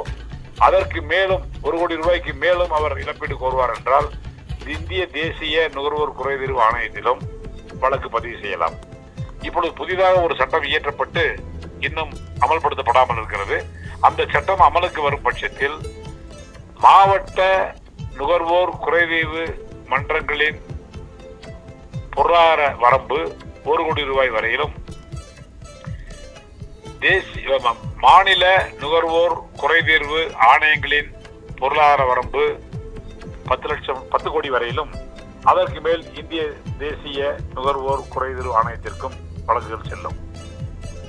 அதற்கு மேலும் ஒரு கோடி ரூபாய்க்கு மேலும் அவர் இழப்பீடு கோருவார் என்றால் இந்திய தேசிய நுகர்வோர் குறைதீர்வு ஆணையத்திலும் வழக்கு பதிவு செய்யலாம். இப்பொழுது புதிதாக ஒரு சட்டம் இயற்றப்பட்டு இன்னும் அமல்படுத்தப்படாமல் இருக்கிறது. அந்த சட்டம் அமலுக்கு வரும் பட்சத்தில் மாவட்ட நுகர்வோர் குறைதீர்வு மன்றங்களின் பொருளாதார வரம்பு ஒரு கோடி ரூபாய் வரையிலும் தேசிய மாநில நுகர்வோர் குறைதீர்வு ஆணையங்களின் பொருளாதார வரம்பு பத்து லட்சம் பத்து கோடி வரையிலும் அதற்கு மேல் இந்திய தேசிய நுகர்வோர் குறைதீர்வு ஆணையத்திற்கும் வழக்குகள் செல்லும்.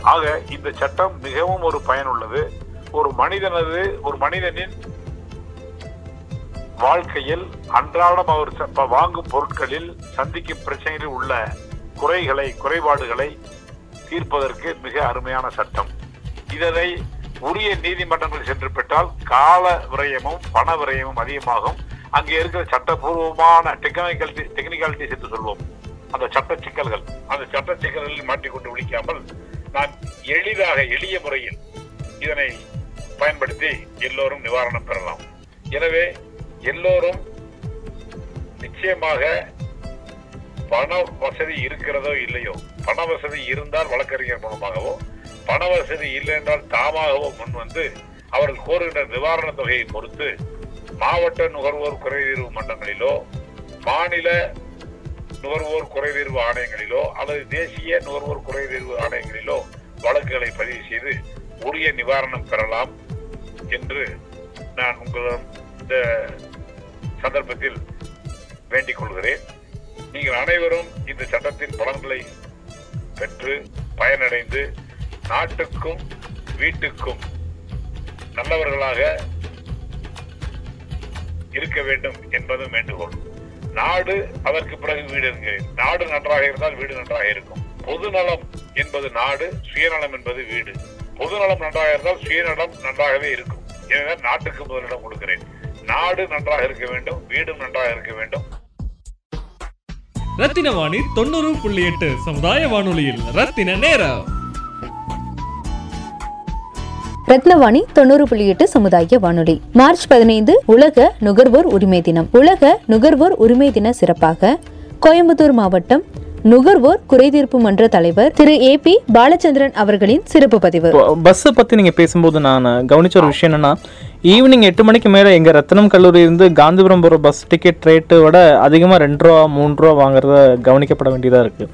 ஆக இந்த சட்டம் மிகவும் ஒரு பயனுள்ளது. ஒரு மனிதனது ஒரு மனிதனின் வாழ்க்கையில் அன்றாடம் அவர் ச- வாங்கும் பொருட்களில் சந்திக்கும் பிரச்சனைகளில் உள்ள குறைகளை குறைபாடுகளை தீர்ப்பதற்கு மிக அருமையான சட்டம். இதனை உரிய நீதிமன்றங்கள் சென்று பெற்றால் கால விரயமும் பண விரயமும் அதிகமாகும். அங்கே இருக்கிற சட்டபூர்வமான டெக்னிக்கல்டி டெக்னிக்காலிட்டிஸ் என்று சொல்வோம். அந்த சட்ட சிக்கல்கள். அந்த சட்ட சிக்கல்களில் மாட்டிக்கொண்டு விழிக்காமல் நான் எளிதாக எளிய முறையில் இதனை பயன்படுத்தி எல்லோரும் நிவாரணம் பெறலாம். எனவே எல்லோரும் நிச்சயமாக பண வசதி இருக்கிறதோ இல்லையோ பண வசதி இருந்தால் வழக்கறிஞர் மூலமாகவோ பண வசதி இல்லை என்றால் தாமாகவோ முன் வந்து அவர்கள் கோருகின்ற நிவாரண தொகையை பொறுத்து மாவட்ட நுகர்வோர் குறைதீர்வு மன்றங்களிலோ மாநில நுகர்வோர் குறைதீர்வு ஆணையங்களிலோ அல்லது தேசிய நுகர்வோர் குறைதீர்வு ஆணையங்களிலோ வழக்குகளை பதிவு செய்து உரிய நிவாரணம் பெறலாம் என்று நான் உங்களிடம் இந்த சந்தர்ப்பத்தில் வேண்டிக் கொள்கிறேன். நீங்கள் அனைவரும் இந்த சட்டத்தின் பலன்களை பெற்று பயனடைந்து நாட்டுக்கும் வீட்டுக்கும் நல்லவர்களாக இருக்க வேண்டும் என்பதும் வேண்டுகோள். நாடு அதற்கு பிறகு வீடு என்கிறேன். நாடு நன்றாக இருந்தால் வீடு நன்றாக இருக்கும். பொதுநலம் என்பது நாடு சுயநலம் என்பது வீடு. பொதுநலம் நன்றாக இருந்தால் சுயநலம் நன்றாகவே இருக்கும். எனவே நாட்டுக்கு முதலிடம் கொடுக்கிறேன். நாடு நன்றாக இருக்க வேண்டும் வீடும் நன்றாக இருக்க வேண்டும். ரத்தின வாணி தொண்ணூறு புள்ளி எட்டு சமுதாய வானொலியில். ரத்தின நேரம். ரத்னவாணி தொண்ணூறு புள்ளி எட்டு சமுதாய வானொலி. மார்ச் பதினைந்து உலக நுகர்வோர் உரிமை தினம். உலக நுகர்வோர் உரிமை தின சிறப்பாக கோயம்புத்தூர் மாவட்டம் நுகர்வோர் குறைதீர்ப்பு மன்ற தலைவர் திரு ஏ பி பாலச்சந்திரன் அவர்களின் சிறப்பு பதிவு. பஸ்ஸை பற்றி நீங்கள் பேசும்போது நான் கவனிச்ச ஒரு விஷயம் என்னன்னா ஈவினிங் எட்டு மணிக்கு மேலே எங்கள் ரத்தனம் கல்லூரி இருந்து காந்திபுரம் போகிற பஸ் டிக்கெட் ரேட்டு விட அதிகமாக ரெண்டு ரூபா மூணு ரூபா வாங்குறத கவனிக்கப்பட வேண்டியதாக இருக்குது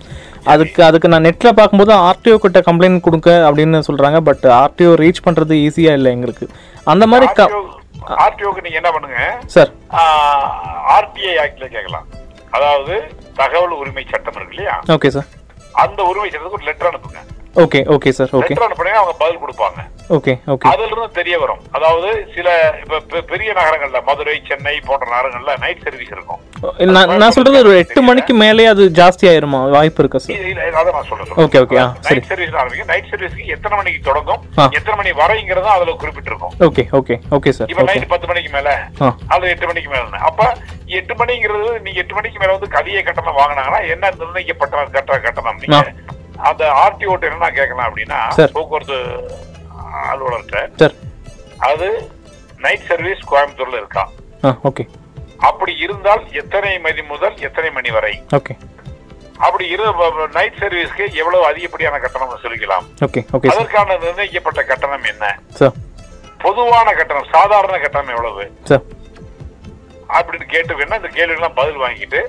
அதுக்கு அதுக்கு நான் நெட்டில் பார்க்கும்போது ஆர்டிஓ கிட்ட கம்ப்ளைண்ட் கொடுங்க அப்படின்னு சொல்கிறாங்க பட் ஆர்டிஓ ரீச் பண்ணுறது ஈஸியாக இல்லை எங்களுக்கு. அந்த மாதிரி க ஆர்டிஓக்கு நீங்க என்ன பண்ணுங்க? சார் ஆர்டிஐ ஆக்ட்ல கேட்கலாம். அதாவது தகவல் உரிமை சட்டம் இருக்கு இல்லையா? ஓகே சார் அந்த உரிமை சட்டத்துக்கு ஒரு லெட்டர் அனுப்புங்க. ஓகே ஓகே சார் ஓகே அனுப்புனீங்கன்னா அவங்க பதில் கொடுப்பாங்க. ஓகே ஓகே அதுல இருந்து தெரிய வரும். அதாவது சில இப்ப பெரிய நகரங்கள்ல மதுரை சென்னை போன்ற நகரங்கள்ல நைட் சர்வீஸ் இருக்கும். நான் சொல்றது ஒரு எட்டு மணிக்கு மேலே அது ஜாஸ்தி ஆயிருமா? வாய்ப்பு இருக்கா சார் அதை நான் சொல்றேன் ஓகே ஓகே நைட் சர்வீஸ் ஆரம்பிக்கும். நைட் சர்வீஸ்க்கு எத்தனை மணிக்கு தொடங்கும். எத்தனை மணி வரைங்கிறது அதுல குறிப்பிட்டிருக்கும். ஓகே ஓகே ஓகே சார் இப்ப நைட் பத்து மணிக்கு மேல அல்லது எட்டு மணிக்கு மேல அப்ப எட்டு மணிங்கிறது நீங்க எட்டு மணிக்கு மேல வந்து கதிய கட்டணம் வாங்கினாங்கன்னா என்ன நிர்ணயிக்கப்பட்ட கட்ட கட்டணம்? நீங்க அந்த ஆர்டிஓ என்ன கேட்கலாம் அப்படின்னா. போக்குவரத்து அலுவலர்கிட்ட அது நைட் சர்வீஸ் கோயம்புத்தூர்ல இருக்கா? ஓகே. அப்படி இருந்தால் எத்தனை மணி முதல் எத்தனை மணி வரை? ஓகே. அப்படி இரு நைட் சர்வீஸ்க்கு எவ்வளவு அதிகப்படியான கட்டணம் வசூலிக்கலாம்? ஓகே அதற்கான நிர்ணயிக்கப்பட்ட கட்டணம் என்ன? பொதுவான கட்டணம் சாதாரண கட்டணம் எவ்வளவு? அப்படின்னு கேட்டு வேணா இந்த கேள்விகள்லாம் பதில் வாங்கிட்டு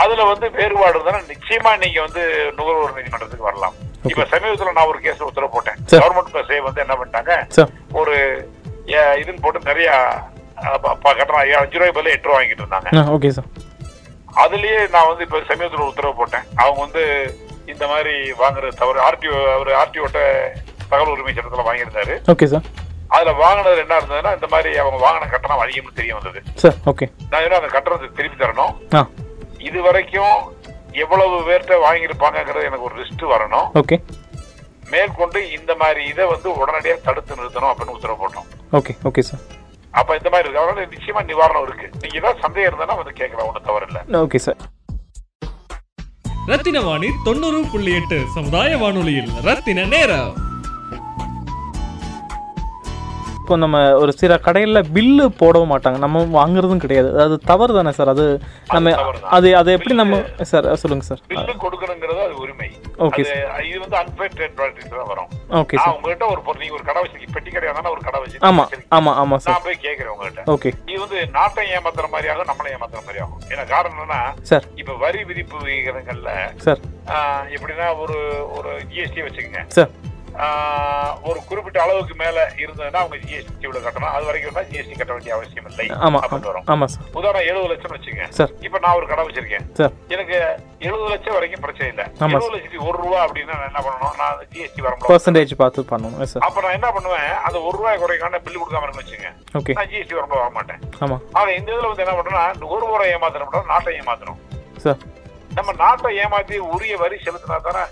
அதுல வந்து வேறுபாடு இருந்தா நிச்சயமா நீங்க வந்து நுகர்வோர் நீதிமன்றத்துக்கு வரலாம். இப்ப சமீபத்துல நான் ஒரு கேஸ் உத்தரவு போட்டேன். கவர்மெண்ட் பஸ்ஸே வந்து என்ன பண்ணிட்டாங்க? ஒரு இதுன்னு போட்டு நிறைய கட்டணம் அஞ்சு ரூபாய் பதில் எட்டு ரூபா வாங்கிட்டு இருந்தாங்க. ஆ ஓகே சார் அதுலயே நான் வந்து இப்ப சமீபத்துல உத்தரவு போட்டேன். அவங்க வந்து இந்த மாதிரி வாங்குறது தவறு. ஆர்டிஓ அவர் ஆர்டிஓட்ட தகவல் உரிமை சட்டத்துல வாங்கியிருந்தாரு. ஓகே சார் அதுல வாங்கினது என்ன இருந்ததுன்னா இந்த மாதிரி அவங்க வாங்கின கட்டணம் அதிகம்னு தெரிய வந்தது. சார் ஓகே நான் அந்த கட்டணத்தை திருப்பி தரணும். இது வரைக்கும் எவ்வளவு பேர்கிட்ட வாங்கியிருப்பாங்கங்கிறது எனக்கு ஒரு லிஸ்ட் வரணும். ஓகே மேற்கொண்டு இந்த மாதிரி இதை வந்து உடனடியா தடுத்து நிறுத்தணும் அப்படின்னு உத்தரவு போட்டோம். ஓகே ஓகே சார் அப்ப இந்த மாதிரி இருக்கு. அதனால நிச்சயமா நிவாரணம் இருக்கு. நீங்க ஏதாவது சந்தேகம் இருந்தா வந்து கேட்கலாம் ஒன்றும் தவறு இல்ல. ஓகே சார் ரத்தின வாணி தொண்ணூறு புள்ளி எட்டு சமுதாய வானொலியில் ரத்தின நேரம். இப்போ நம்ம ஒரு சில கடையில் பில்லு போடவும் மாட்டாங்க. நம்ம வாங்குறதும் கிடையாது. அது தவறு தானே சார்? அது நம்ம அது அது எப்படி நம்ம சார் சொல்லுங்க சார். பில்லு கொடுக்கணுங்கிறது அது உரிமை. Okay, அது இது வந்து அன்பேர் ட்ரேட் ப்ராக்டிஸ் தான் வரும். நான் sir. உங்ககிட்ட ஒரு பொருள் நீங்க ஒரு கடை வச்சிருக்கீங்க. பெட்டி கடையா தானே ஒரு கடை வச்சு ஆமா ஆமா ஆமா சார் நான் போய் கேட்கிறேன் உங்ககிட்ட. ஓகே இது வந்து நாட்டை ஏமாத்துற மாதிரி ஆகும் நம்மளை ஏமாத்துற மாதிரி ஆகும் ஏன்னா காரணம் என்னன்னா சார். இப்ப வரி விதிப்பு விகிதங்கள்ல சார். எப்படின்னா ஒரு ஒரு ஜிஎஸ்டி வச்சுக்கோங்க. சார். ஒரு குறிப்பிட்ட அளவுக்கு மேல இருந்ததுன்னா அவங்க ஜிஎஸ்டி இவ்வளவு கட்டணும். அது வரைக்கும் ஜிஎஸ்டி கட்ட வேண்டிய அவசியம் இல்லை. ஆமா அப்படின்னு வரும். உதாரணம் எழுபது லட்சம் வச்சுங்க சார். இப்ப நான் ஒரு கடை வச்சிருக்கேன். சார். எனக்கு எழுபது லட்சம் வரைக்கும் பிரச்சனை இல்லை. எழுபது லட்சத்தி ஒரு ரூபா அப்படின்னா நான் என்ன பண்ணணும்? நான் ஜிஎஸ்டி வர பர்சன்டேஜ் பார்த்து பண்ணணும். சார் அப்ப நான் என்ன பண்ணுவேன்? அந்த ஒரு ரூபாய் குறைக்கான பில்லு கொடுக்காம இருந்து வச்சுங்க ஓகே நான் ஜிஎஸ்டி வரம்பு வர மாட்டேன். ஆமா. ஆனா இந்த இதுல வந்து என்ன பண்றோம்னா நுகர்வோரை ஏமாத்தணும் நாட்டை ஏமாத்தணும். சார் நம்ம நாட்டை ஏமாத்தி உரிய வரி செலுத்தினா தானே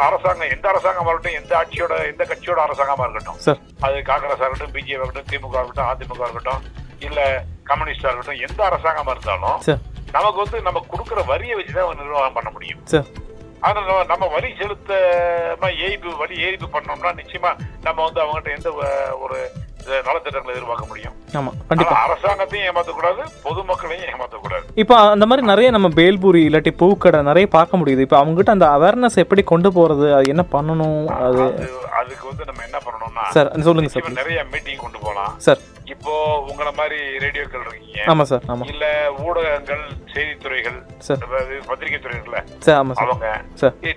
அரசாங்கம் எந்த அரசாங்கமா இருக்கட்டும் எந்த ஆட்சியோட எந்த கட்சியோட அரசாங்கமா இருக்கட்டும். அது காங்கிரஸ் இருக்கட்டும் பிஜேபி இருக்கட்டும் திமுக இருக்கட்டும் அதிமுக இருக்கட்டும் இல்ல கம்யூனிஸ்டா இருக்கட்டும் எந்த அரசாங்கமா இருந்தாலும் நமக்கு வந்து நம்ம கொடுக்குற வரியை வச்சுதான் நிர்வாகம் பண்ண முடியும். ஆனா நம்ம- நம்ம வரி செலுத்த ஏய்ப்பு வரி ஏய்ப்பு பண்ணோம்னா நிச்சயமா நம்ம வந்து அவங்ககிட்ட எந்த ஒரு நலத்திட்டங்களை எதிர்பார்க்க முடியும். ஆமா கண்டிப்பா. அரசாங்கத்தையும் ஏமாத்தக்கூடாது பொதுமக்களையும் ஏமாத்தக்கூடாது. இப்போ அந்த மாதிரி நிறைய நம்ம பேல்பூரி இல்லாட்டி பூக்கடை நிறைய பார்க்க முடியுது. இப்போ அவங்ககிட்ட அந்த அவேர்னஸ் எப்படி கொண்டு போறது? அது என்ன பண்ணணும்? அது அதுக்கு வந்து நம்ம என்ன பண்ணணும்னா சார், சொல்லுங்க சார், நிறைய மீட்டிங் கொண்டு போலாம் சார். இப்போ உங்களை மாதிரி ரேடியோக்கள் இருக்கீங்க ஆமா சார், ஆமா. இல்ல ஊடகங்கள் செய்தித்துறைகள் பத்திரிகை துறைகள்ல சார், ஆமா. அவங்க.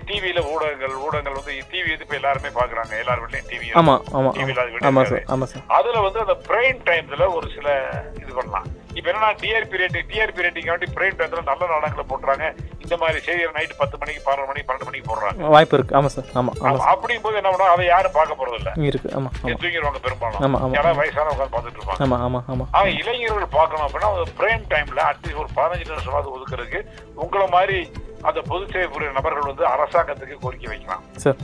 டிவியில ஊடகங்கள் ஊடகங்கள் வந்து டிவி வந்து இப்ப எல்லாருமே பாக்குறாங்க எல்லார் வீட்லயும் டிவி ஆமா ஆமா ஆமா. சார் ஆமா சார் அதுல வந்து அந்த பிரைம் டைம்ஸ்ல ஒரு சில இது பண்ணலாம் இப்ப என்னன்னா டிஆர்பி ரேட்டிங் டிஆர்பி ரேட்டிங் வேண்டி பிரைம் டைம்ஸ்ல நல்ல நாடகங்களை போட்டுறாங்க. இந்த மாதிரி செய்திகள் நைட் பத்து மணிக்கு பதினொரு மணிக்கு பன்னெண்டு மணிக்கு போடுறாங்க. வாய்ப்பு இருக்கு. ஆமா சார் ஆமா ஆமா அப்ப- அப்படியும் போது என்ன பண்ணுவோம் அதை யாரும் பார்க்க போறது இல்ல. இருக்கு. ஆமா தூங்கிடுவாங்க பெரும்பாலும். யாராவது வயசான உட்காந்து பார்த்துட்டு இருப்பாங்க. ஆமா ஆமா ஆமா. ஆனா இளைஞர்கள் பார்க்கணும் அப்படின்னா ஒரு பிரேம் டைம்ல அட்லீஸ்ட் ஒரு பதினஞ்சு நிமிஷமாவது ஒதுக்குறதுக்கு உங்களை மாதிரி அந்த பொது சேவை புரிய நபர்கள் வந்து அரசாங்கத்துக்கு கோரிக்கை வைக்கலாம். சார்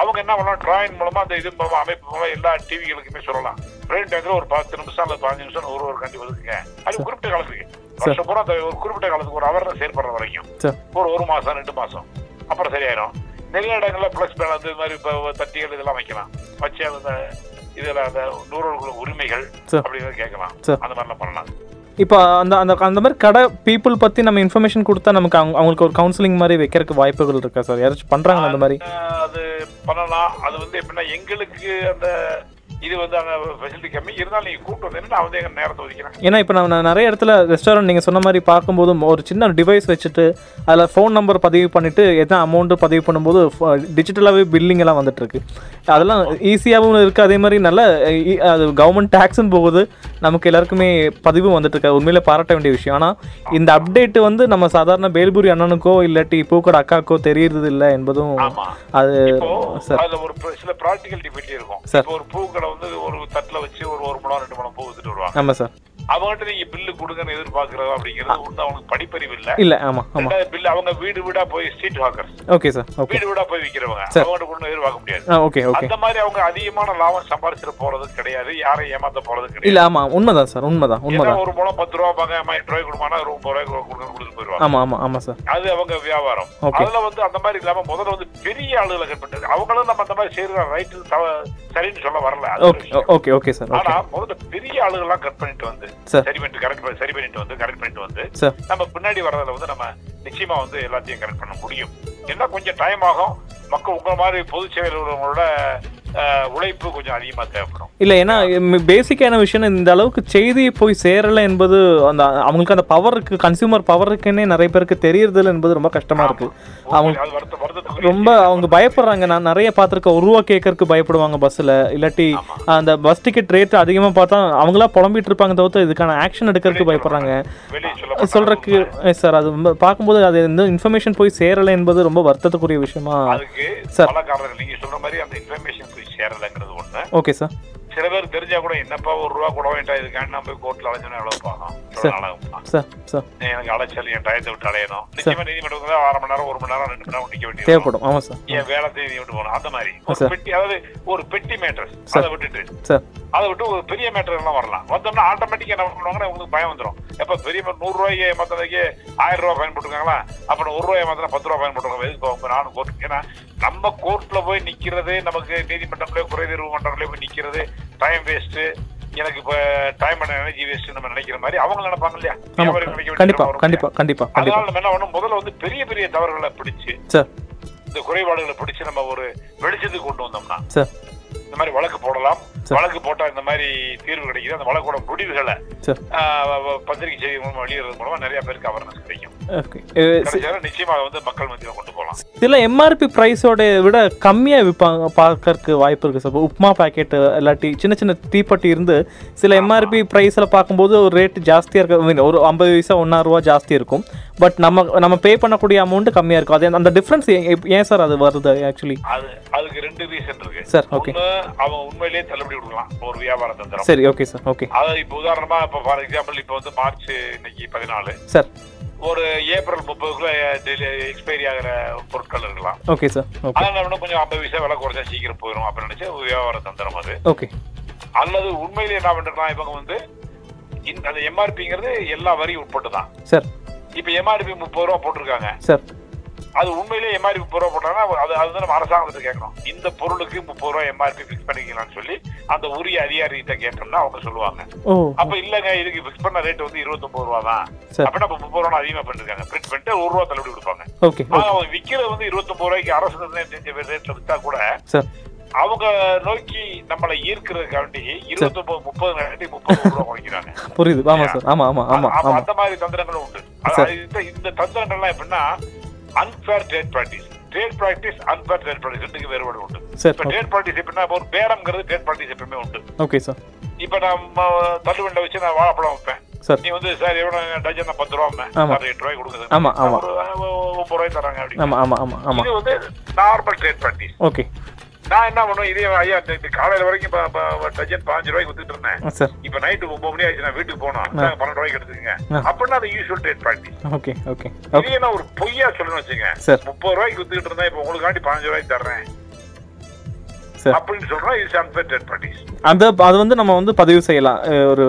அவங்க என்ன பண்ணலாம்? டிராயிங் மூலமா அந்த இது மூலமா அமைப்பு மூலமா எல்லா டிவிகளுக்குமே சொல்லலாம். பிரேம் டைம்ல ஒரு பத்து நிமிஷம் அல்லது பதினஞ்சு நிமிஷம் ஒரு ஒரு கண்டி ஒதுக்குங்க அது குறிப்பிட்ட காலத்துக்கு. வருஷம் பூரா அந்த ஒரு குறிப்பிட்ட காலத்துக்கு ஒரு அவேர்னஸ் ஏற்படுற வரைக்கும். ஒரு ஒரு மாசம் ரெண்டு மாசம். அப்புறம் சரியாயிரும். நிறைய இடங்கள்ல பிளஸ் பேன் அந்த மாதிரி இப்போ தட்டிகள் இதெல்லாம் வைக்கலாம். வச்சு அந்த இதுல அந்த நூறுகளுக்கு உரிமைகள். அப்படிங்கிறத கேட்கலாம். அந்த மாதிரிலாம் பண்ணலாம். இப்போ அந்த அந்த அந்த மாதிரி கடை பீப்புள் பத்தி நம்ம இன்ஃபர்மேஷன் கொடுத்தா நமக்கு அவங்க அவங்களுக்கு ஒரு கவுன்சிலிங் மாதிரி வைக்கிறதுக்கு வாய்ப்புகள் இருக்கா சார் யாராச்சும் பண்றாங்களா அந்த மாதிரி? அது பண்ணலாம். அது வந்து எப்படின்னா எங்களுக்கு அந்த இது வந்து அங்கே ஃபெசிலிட்டி கம்மி. இருந்தாலும் நீங்கள் கூப்பிட்டு வந்தீங்கன்னா நான் வந்து எங்கள் நேரத்தை ஒதுக்கிறேன். ஏன்னா இப்போ நான் நிறைய இடத்துல ரெஸ்டாரண்ட் நீங்கள் சொன்ன மாதிரி பார்க்கும்போது ஒரு சின்ன டிவைஸ் வச்சுட்டு அதில் ஃபோன் நம்பர் பதிவு பண்ணிவிட்டு எத்தனை அமௌண்ட்டு பதிவு பண்ணும்போது டிஜிட்டலாகவே பில்லிங் எல்லாம் வந்துட்டு இருக்கு அதெல்லாம் ஈஸியாகவும் இருக்குது அதே மாதிரி நல்ல அது கவர்மெண்ட் டேக்ஸும் போகுது. நமக்கு எல்லாருக்குமே பதிவும் வந்துட்டு இருக்கு உண்மையிலே பாராட்ட வேண்டிய விஷயம். ஆனால் இந்த அப்டேட் வந்து நம்ம சாதாரண பேல்பூரி அண்ணனுக்கோ இல்லாட்டி பூக்கோட அக்காக்கோ தெரியறது இல்லை என்பதும் அது சார். ஒரு சில டிஃபிகல்ட்டி இருக்கும். சார். ஒரு பூக்களை வந்து ஒரு தட்டுல வச்சு ஒரு ஒரு மணம் ரெண்டு மணம் பூ வருவாங்க. ஆமாம் சார். அவங்ககிட்ட நீங்க பில்லு கொடுங்கன்னு எதிர்பார்க்கறது அப்படிங்கிறது ஒண்ணு அவங்களுக்கு படிப்பறிவு இல்ல. இல்லை ஆமாம் ரெண்டாவது பில்லு அவங்க வீடு வீடா போய் street hawkers okay sir okay வீடு வீடா போய் விக்கிறவங்க. அவங்ககிட்ட கொண்டு எதிர்பார்க்க முடியாது. ஓகே ஓகே அந்த மாதிரி அவங்க அதிகமான லாபம் சம்பாரிச்சிட்டு போறது கிடையாது. யாரையும் ஏமாத்த போறது கிடையாது. இல்லை ஆமாம் உண்மைதான் சார் உண்மைதான் உண்மைதான். ஒரு முழம் பத்து ரூபா பாங்க அம்மா எட்டு ரூபாய் கொடுமானா ஒரு முப்பது ரூபாய் கொடுங்க கொடுத்துட்டு போயிருவாங்க ஆமாம் ஆமாம் ஆமாம் சார் அது அவங்க வியாபாரம். அதுல வந்து அந்த மாதிரி இல்லாம முதல்ல வந்து பெரிய ஆளுகளை கட் பண்ணது அவங்களும் நம்ம அந்த மாதிரி செய்யற ரைட்டு சரின்னு சொல்ல வரல. ஓகே. ஓகே சார் ஆனா முதல்ல பெரிய ஆளுகள்லாம் கட் பண்ணிட்டு வந்து சார். பண்ணிட்டு கரெக்ட் சரி பண்ணிட்டு வந்து கரெக்ட் பண்ணிட்டு வந்து. நம்ம பின்னாடி வர்றதுல வந்து நம்ம நிச்சயமா வந்து எல்லாத்தையும் கரெக்ட் பண்ண முடியும் என்ன கொஞ்சம் டைம் ஆகும்? மக்கள் உங்களை மாதிரி பொது சேவையில் உள்ளவங்களோட உழைப்பு கொஞ்சம் அதிகமா தேவைப்படும். இல்லை ஏன்னா பேசிக்கான விஷயம் இந்த அளவுக்கு செய்தி போய் சேரலை என்பது அந்த அவங்களுக்கு அந்த பவர் இருக்கு கன்சியூமர் பவர் இருக்குன்னே நிறைய பேருக்கு தெரியறதில்ல என்பது ரொம்ப கஷ்டமா இருக்கு. அவங்க ரொம்ப அவங்க பயப்படுறாங்க. நான் நிறைய பார்த்துருக்கேன். ஒரு ரூபா கேட்கறதுக்கு பயப்படுவாங்க பஸ்ஸில் இல்லாட்டி அந்த பஸ் டிக்கெட் ரேட் அதிகமாக பார்த்தா அவங்களா புலம்பிட்டு இருப்பாங்க தவிர்த்து இதுக்கான ஆக்ஷன் எடுக்கிறதுக்கு பயப்படுறாங்க. சொல்றதுக்கு சார் அது பார்க்கும்போது அது இந்த இன்ஃபர்மேஷன் போய் சேரலை என்பது ரொம்ப வருத்தத்துக்குரிய விஷயமா? அதுக்கு சார். பல காரணங்கள் நீங்க சொல்ற மாதிரி அந்த இன்ஃபர்மேஷன் போய் சேரலைங்கிறது ஒண்ணு. ஓகே சார் சில பேர் தெரிஞ்சா கூட என்னப்பா ஒரு ரூபா கூட வேண்டாம் இதுக்காண்டி நான் போய் கோர்ட்ல அலைஞ்சோன்னா எவ்வளவு பாகம் சார் சார் எனக்கு அலைச்சல் என் டயத்தை விட்டு அலையணும். நிச்சயமா நீதிமன்றத்துல அரை மணி நேரம் ஒரு மணி நேரம் ரெண்டு மணி நேரம் நிக்க வேண்டியது தேவைப்படும். ஆமாம் சார். என் வேலை தேதி விட்டு போகணும். அந்த மாதிரி. ஒரு. பெட்டி அதாவது ஒரு பெட்டி மேட்டர். அதை விட்டுட்டு. சார். அதை விட்டு ஒரு பெரிய மேட்டர் எல்லாம் வரலாம். வந்தோம்னா ஆட்டோமேட்டிக்கா என்ன பண்ணுவாங்கன்னா உங்களுக்கு பயம் வந்துடும் எப்ப பெரிய நூறு ரூபாய்க்கு ஏமாத்தினதுக்கு ஆயிரம் ரூபாய் ஃபைன் போட்டுருக்காங்களா? அப்ப நான் ஒரு ரூபாய் ஏமாத்தினா பத்து ரூபாய் ஃபைன் போட்டுருக்காங்க எதுக்கு நானும் கோர்ட் ஏன்னா நம்ம கோர்ட்ல போய் நிக்கிறது நமக்கு நீதிமன்றங்களே குறைதீர்வு மன்றங்களே போய் நிக்கிறது டைம் வேஸ்ட் எனக்கு இப்ப டைம் அண்ட் எனர்ஜி வேஸ்ட் நம்ம நினைக்கிற மாதிரி அவங்க நினைப்பாங்க இல்லையா? கண்டிப்பா கண்டிப்பா கண்டிப்பா அதனால நம்ம என்ன பண்ணணும்? முதல்ல வந்து பெரிய பெரிய தவறுகளை பிடிச்சு இந்த குறைபாடுகளை பிடிச்சு நம்ம ஒரு வெளிச்சத்துக்கு கொண்டு வந்தோம்னா இந்த மாதிரி வழக்கு போடலாம். வழக்கு போட்டா இந்த மாதிரி தீர்வு கிடைக்குது. அந்த வழக்கோட முடிவுகளை பத்திரிகை செய்தி மூலமா வெளியிடுறது மூலமா நிறைய பேருக்கு அவர்னஸ் கிடைக்கும். ஓகே. கிடைச்சாலும் நிச்சயமா அதை வந்து மக்கள் மத்தியில கொண்டு போகலாம். சில எம்ஆர்பி ப்ரைஸோட விட கம்மியாக விற்பாங்க பார்க்கறதுக்கு வாய்ப்பு இருக்குது சார் உப்மா பாக்கெட்டு இல்லாட்டி சின்ன சின்ன தீப்பெட்டி இருந்து சில எம்ஆர்பி ப்ரைஸில் பார்க்கும்போது ஒரு ரேட் ஜாஸ்தியாக இருக்க. ஒரு ஐம்பது பைசா ஒன்றா ரூபா ஜாஸ்தி இருக்கும். பட் நம்ம நம்ம பே பண்ணக்கூடிய அமௌண்ட் கம்மியாக இருக்கும். அது அந்த டிஃப்ரென்ஸ் ஏன் சார் அது வருது ஆக்சுவலி அது அதுக்கு ரெண்டு ரீசன் இருக்கு. சார். ஒண்ணு அவன் உண்மையிலேயே தள்ளுபடி கொடுக்கலாம். ஒரு வியாபார தந்திரம். சரி ஓகே சார் ஓகே அதாவது இப்போ உதாரணமா இப்போ ஃபார் எக்ஸாம்பிள் இப்போ வந்து மார்ச் இன்னைக்கு பதினாலு. சார் ஒரு ஏப்ரல் முப்பதுக்குள்ள எக்ஸ்பைரி ஆகிற பொருட்கள் இருக்கலாம். ஓகே சார் ஓகே அதனால இன்னும் கொஞ்சம் ஐம்பது பைசா விலை குறைச்சா சீக்கிரம் போயிடும் அப்படின்னு நினைச்சு வியாபார தந்திரம் அது. ஓகே அல்லது உண்மையிலேயே என்ன பண்றோம்னா இவங்க வந்து அந்த எம்ஆர்பிங்கிறது எல்லா வரியும் உட்பட்டு தான் சார் இப்ப எம்ஆர்பி முப்பது ரூபா போட்டிருக்காங்க. சார் அது உண்மையிலேயே எம்ஆர்பி முப்பது ரூபா போட்டாங்கன்னா அது அதுதான் நம்ம அரசாங்கத்தை கேட்கணும். இந்த பொருளுக்கு முப்பது ரூபா எம்ஆர்பி ஃபிக்ஸ் பண்ணிக்கலாம்னு சொல்லி அந்த உரிய அதிகாரிகிட்ட கேட்டோம்னா அவங்க சொல்லுவாங்க. அப்ப இல்லங்க இதுக்கு ஃபிக்ஸ் பண்ண ரேட் வந்து இருபத்தொன்பது ரூபா தான். சரி. அப்ப முப்பது ரூபா அதிகமா பண்ணிருக்காங்க. பிரிண்ட் பண்ணிட்டு ஒரு ரூபா தள்ளுபடி கொடுப்பாங்க. ஆனா அவங்க விக்கிறது வந்து இருபத்தொன்பது ரூபாய்க்கு அரசு நிர்ணயம் ரேட்ல வித்தா கூட அவங்க நோக்கி நம்மளை ஈர்க்கிறதுக்காண்டி இருபத்தொன்பது முப்பது காண்டி முப்பது ரூபா குறைக்கிறாங்க. புரியுது. சார். ஆமாம் ஆமாம் அப்ப ஆமாம் அந்த மாதிரி தந்திரங்களும் உண்டு. இந்த தந்திரங்கள்லாம் எப்படின்னா unfair trade practice trade practice unfair trade practice ரெண்டுக்கு வேறுபாடு உண்டு. இப்ப. ட்ரேட் ப்ராக்டிஸ் எப்படின்னா ஒரு பேரம்ங்கிறது ட்ரேட் ப்ராக்டிஸ் எப்பவுமே உண்டு. ஓகே சார் இப்ப நம்ம தள்ளுவண்ட வச்சு நான் வாழைப்பழம் வைப்பேன். சார். நீ வந்து சார் எவ்வளவு டஜன் பத்து ரூபா ஆமா. சார் எட்டு ரூபாய் கொடுக்குது ஆமா, ஆமா. ஒன்பது ரூபாய் தராங்க அப்படி ஆமாம் ஆமாம் ஆமாம் இது வந்து நார்மல் ட்ரேட் ப்ராக்டிஸ் ஓகே நான் என்ன பண்ணுவேன்? இதே ஐயா காலையில வரைக்கும் டஜன் பாஞ்சு ரூபாய்க்கு வித்துட்டு இருந்தேன். இப்ப நைட்டு ஒன்பது மணி ஆயிடுச்சு. நான் வீட்டுக்கு போனோம். பன்னெண்டு ரூபாய்க்கு எடுத்துக்கங்க. அப்படின்னா அது usual trade practice okay okay இதே நான் ஒரு பொய்யா சொல்லணும்னு வச்சுங்க சார். முப்பது ரூபாய்க்கு வித்துக்கிட்டு இருந்தா இப்ப உங்களுக்காண்டி பதினஞ்சு ரூபாய்க்கு தர்றேன். சார். அப்படின்னு சொல்றோம் இது அன்பேர் ட்ரேட் ப்ராக்டிஸ் அந்த அது வந்து நம்ம வந்து பதிவு செய்யலாம். ஒரு.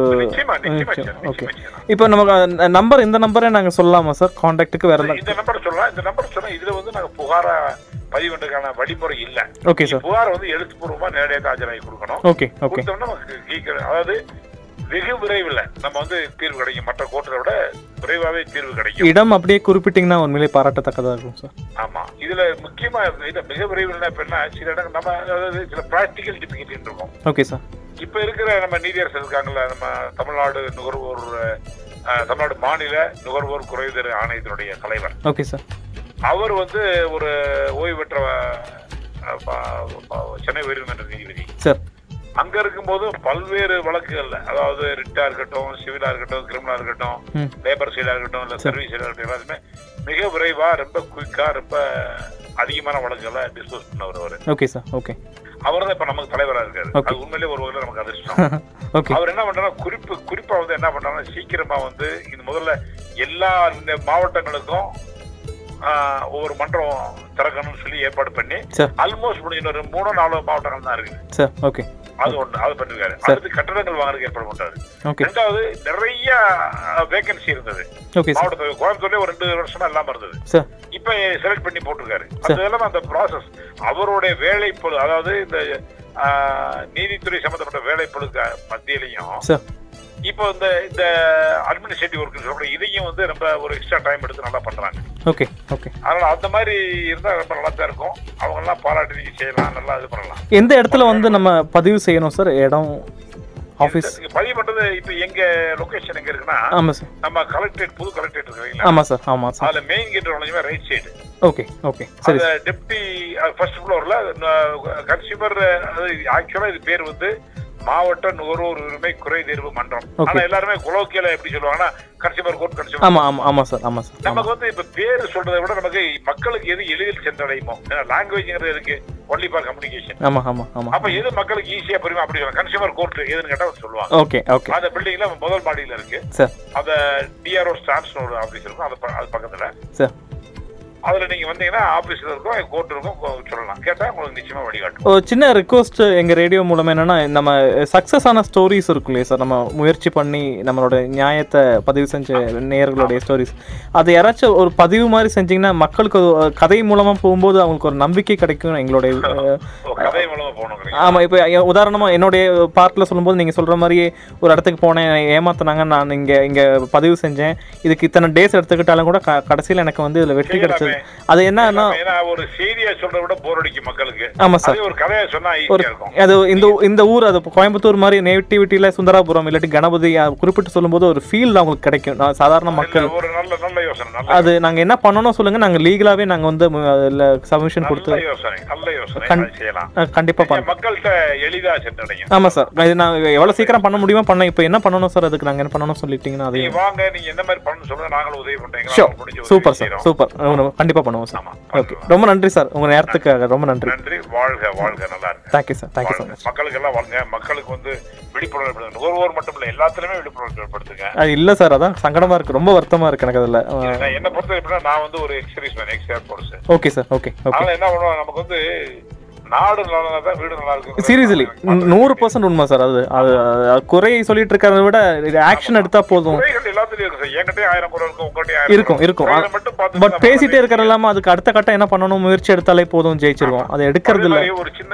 ஓகே. இப்போ நமக்கு நம்பர் இந்த நம்பரே நாங்கள் சொல்லலாமா சார் காண்டாக்ட்டுக்கு வேற இந்த நம்பர் சொல்லலாம். இந்த நம்பர் சொன்னா இதுல வந்து நாங்க புகாரா பதிவுன்றதுக்கான வழிமுறை இல்ல. Okay, sir. புகார் வந்து எழுத்துப்பூர்வமா நேரடியாக ஆஜராகி கொடுக்கணும். Okay. கொடுத்தோம்னா நமக்கு சீக்கிரம் அதாவது வெகு விரைவில் நம்ம வந்து தீர்வு கிடைக்கும். மற்ற கோர்ட்டை விட விரைவாவே தீர்வு கிடைக்கும். இடம் அப்படியே குறிப்பிட்டீங்கன்னா உண்மையிலே பாராட்டத்தக்கதாக இருக்கும் சார் ஆமா. இதுல முக்கியமா இது மிக விரைவில் இப்ப என்ன சில இடங்கள் நம்ம அதாவது சில பிராக்டிக்கல் டிஃபிகல்ட்டி இருக்கும் ஓகே சார் இப்ப இருக்கிற நம்ம நீதியரசர் இருக்காங்கல்ல நம்ம தமிழ்நாடு நுகர்வோர் தமிழ்நாடு மாநில நுகர்வோர் குறைதீர் ஆணையத்தினுடைய தலைவர். ஓகே சார் அவர் வந்து ஒரு ஓய்வு பெற்ற சென்னை உயர்நீதிமன்ற நீதிபதி. சார். அங்க இருக்கும்போது பல்வேறு வழக்குகள்ல அதாவது ரிட்டா இருக்கட்டும் சிவிலா இருக்கட்டும் கிரிமினலா இருக்கட்டும். லேபர் சைடா இருக்கட்டும் இல்ல சரி. சர்வீஸ் சைடா இருக்கட்டும் எல்லாத்துமே மிக விரைவா ரொம்ப குயிக்கா ரொம்ப அதிகமான வழக்குகளை டிஸ்போஸ் பண்ணவர் அவரு. Okay sir okay. அவர் தான் இப்ப நமக்கு தலைவரா இருக்காரு. Okay. அது உண்மையிலேயே ஒரு வகையில நமக்கு அதிர்ஷ்டம். அவர் என்ன பண்றாரு குறிப்பு குறிப்பா வந்து என்ன பண்றாருன்னா சீக்கிரமா வந்து இது முதல்ல எல்லா மாவட்டங்களுக்கும் ஒவ்வொரு மன்றம் திறக்கணும்னு சொல்லி ஏற்பாடு பண்ணி. ஆல்மோஸ்ட் முடிஞ்ச இன்னொரு மூணோ நாலோ மாவட்டங்கள் தான் இருக்குது. Sir okay. அது ஒண்ணு அது பண்ணிருக்காரு. அடுத்து கட்டடங்கள் வாங்குறதுக்கு ஏற்பாடு பண்றாரு. ரெண்டாவது நிறைய வேகன்சி இருந்தது. மாவட்டத்தில் கோயம்புத்தூர்லயே ஒரு ரெண்டு வருஷமா இல்லாம இருந்தது. இப்ப செலக்ட் பண்ணி போட்டிருக்காரு. அது எல்லாம் அந்த ப்ராசஸ் அவருடைய வேலைப்பொழு அதாவது இந்த நீதித்துறை சம்பந்தப்பட்ட வேலைப்பொழுக்கு மத்தியிலையும் சார். இப்போ இந்த இந்த அட்மினிஸ்ட்ரேட்டிவ் ஒர்க் சொல்ற இதையும் வந்து ரொம்ப ஒரு எக்ஸ்ட்ரா டைம் எடுத்து நல்லா பண்றாங்க. ஓகே ஓகே அதனால அந்த மாதிரி இருந்தா ரொம்ப நல்லா தான் இருக்கும். அவங்க எல்லாம் பாராட்டி செய்யலாம் நல்லா இது பண்ணலாம். எந்த இடத்துல வந்து நம்ம பதிவு செய்யணும் சார் இடம் ஆஃபீஸ் பதிவு பண்றது இப்ப எங்க லொகேஷன் எங்க இருக்குன்னா ஆமாம் சார் நம்ம கலெக்டரேட் புது கலெக்டரேட் இருக்கு ஆமாம் சார் ஆமாம் சார் அதுல மெயின் கேட் நுழைஞ்சுமே ரைட் சைடு ஓகே ஓகே சரி. டெப்டி ஃபர்ஸ்ட் ஃப்ளோர்ல கன்சியூமர் ஆக்சுவலா இது பேர் வந்து மாவட்ட நுகர்வோர் உரிமை குறை தீர்வு மன்றம். ஆனா எல்லாருமே குலோக்கியல எப்படி சொல்லுவாங்கன்னா கன்சியூமர் கோர்ட் கன்சியூமர் ஆமாம் ஆமாம் ஆமாம் சார் ஆமாம் சார் நமக்கு வந்து இப்ப பேரு சொல்றதை விட நமக்கு மக்களுக்கு எது எளிதில் சென்றடையுமோ? லாங்குவேஜ்ங்கிறது இருக்கு ஒன்லி ஃபார் கம்யூனிகேஷன் ஆமாம் ஆமாம் ஆமாம் அப்ப எது மக்களுக்கு ஈஸியா புரியுமா? அப்படி கன்சியூமர் கோர்ட் எதுன்னு கேட்டா சொல்லுவாங்க. ஓகே ஓகே அந்த பில்டிங்ல முதல் மாடியில இருக்கு. சார் அந்த டிஆர்ஓ ஸ்டான்ஸ் ஒரு ஆபீஸ் இருக்கும். அது பக்கத்துல. சார் அதுல நீங்க வந்தீங்கன்னா ஆபீஸ்ல இருக்கும் கோர்ட் இருக்கும் சொல்லலாம். கேட்டா உங்களுக்கு நிச்சயமா வழிகாட்டும். ஒரு சின்ன ரிக்வஸ்ட் எங்கள் ரேடியோ மூலமாக என்னென்னா நம்ம சக்ஸஸ் ஆன ஸ்டோரிஸ் இருக்கும் இல்லையா சார் நம்ம முயற்சி பண்ணி நம்மளோட நியாயத்தை பதிவு செஞ்ச நேயர்களுடைய ஸ்டோரிஸ் அது யாராச்சும் ஒரு பதிவு மாதிரி செஞ்சீங்கன்னா மக்களுக்கு கதை மூலமாக போகும்போது அவங்களுக்கு ஒரு நம்பிக்கை கிடைக்கும் எங்களுடைய கதை மூலமா போகணும் ஆமாம் இப்போ உதாரணமாக என்னுடைய பார்ட்டில் சொல்லும்போது நீங்கள் சொல்கிற மாதிரியே ஒரு இடத்துக்கு போனேன் ஏமாத்துனாங்க நான் இங்கே இங்கே பதிவு செஞ்சேன். இதுக்கு இத்தனை டேஸ் எடுத்துக்கிட்டாலும் கூட கடைசியில் எனக்கு வந்து இதில் வெற்றி கிடைச்சது. அது என்னன்னா ஒரு செய்தியா சொல்றதை விட போர் அடிக்கும் மக்களுக்கு. ஆமா சார். அதே ஒரு கதையா சொன்னா அது இந்த இந்த ஊர் அது கோயம்புத்தூர் மாதிரி நேட்டிவிட்டியில் சுந்தராபுரம் இல்லாட்டி கணபதி குறிப்பிட்டு சொல்லும்போது ஒரு ஃபீல் அவங்களுக்கு கிடைக்கும். சாதாரண மக்கள். ஒரு நல்ல நல்ல யோசனை அது நாங்கள் என்ன பண்ணணும் சொல்லுங்க நாங்கள் லீகலாகவே நாங்கள் வந்து சப்மிஷன் கொடுத்து நல்ல யோசனை நல்ல யோசனை. கண்- அதை செய்யலாம். கண்டிப்பாக பண்ண மக்கள்கிட்ட எளிதா சென்றடையும் ஆமாம் சார் இது நான் எவ்வளோ சீக்கிரம் பண்ண முடியுமா பண்ண இப்போ என்ன பண்ணணும் சார் அதுக்கு நாங்கள் என்ன பண்ணணும் சொல்லிட்டீங்கன்னா நீங்க அதையும் வாங்க நீங்க எந்த மாதிரி பண்ணணும் சொல்லுங்க நாங்களும் உதவி உதவி சூப்பர் சார். சூப்பர் கண்டிப்பாக பண்ணுவோம் சார். ஓகே ரொம்ப நன்றி சார். உங்கள் நேரத்துக்காக ரொம்ப நன்றி. நன்றி. வாழ்க வாழ்க. நல்லா இருக்கு தேங்க்யூ சார் தேங்க்யூ மச் மக்களுக்கு எல்லாம் வாழ்ங்க மக்களுக்கு வந்து விழிப்புணர்வு ஏற்படுத்துங்க. நுகர்வோர் மட்டும் இல்ல எல்லாத்துலயுமே விழிப்புணர்வு ஏற்படுத்துங்க. அது இல்லை சார். அதான் சங்கடமாக இருக்குது ரொம்ப வருத்தமாக இருக்குது எனக்கு அதில். நான் என்ன பொறுத்த நான் வந்து ஒரு experience ex airports okay sir okay okay அதனால என்ன பண்ணுவோம்? நமக்கு வந்து நாடு நல்லா தான் வீடு நல்லா இருக்கும் சீரியஸ்லி நூறு பர்சன்ட் உண்மை சார் அது. அது அது குறை சொல்லிட்டு இருக்கிறத விட ஆக்ஷன் எடுத்தா போதும். எல்லாத்துலயும் இருக்கு சார். என்கிட்டயே ஆயிரம் குறை இருக்கும் ஆயிரம் இருக்கும் இருக்கும். பட் பேசிட்டே இருக்கிற இல்லாம அதுக்கு அடுத்த கட்டம் என்ன பண்ணணும்? முயற்சி எடுத்தாலே போதும் ஜெயிச்சிருவோம். அதை எடுக்கிறது இல்ல. ஒரு சின்ன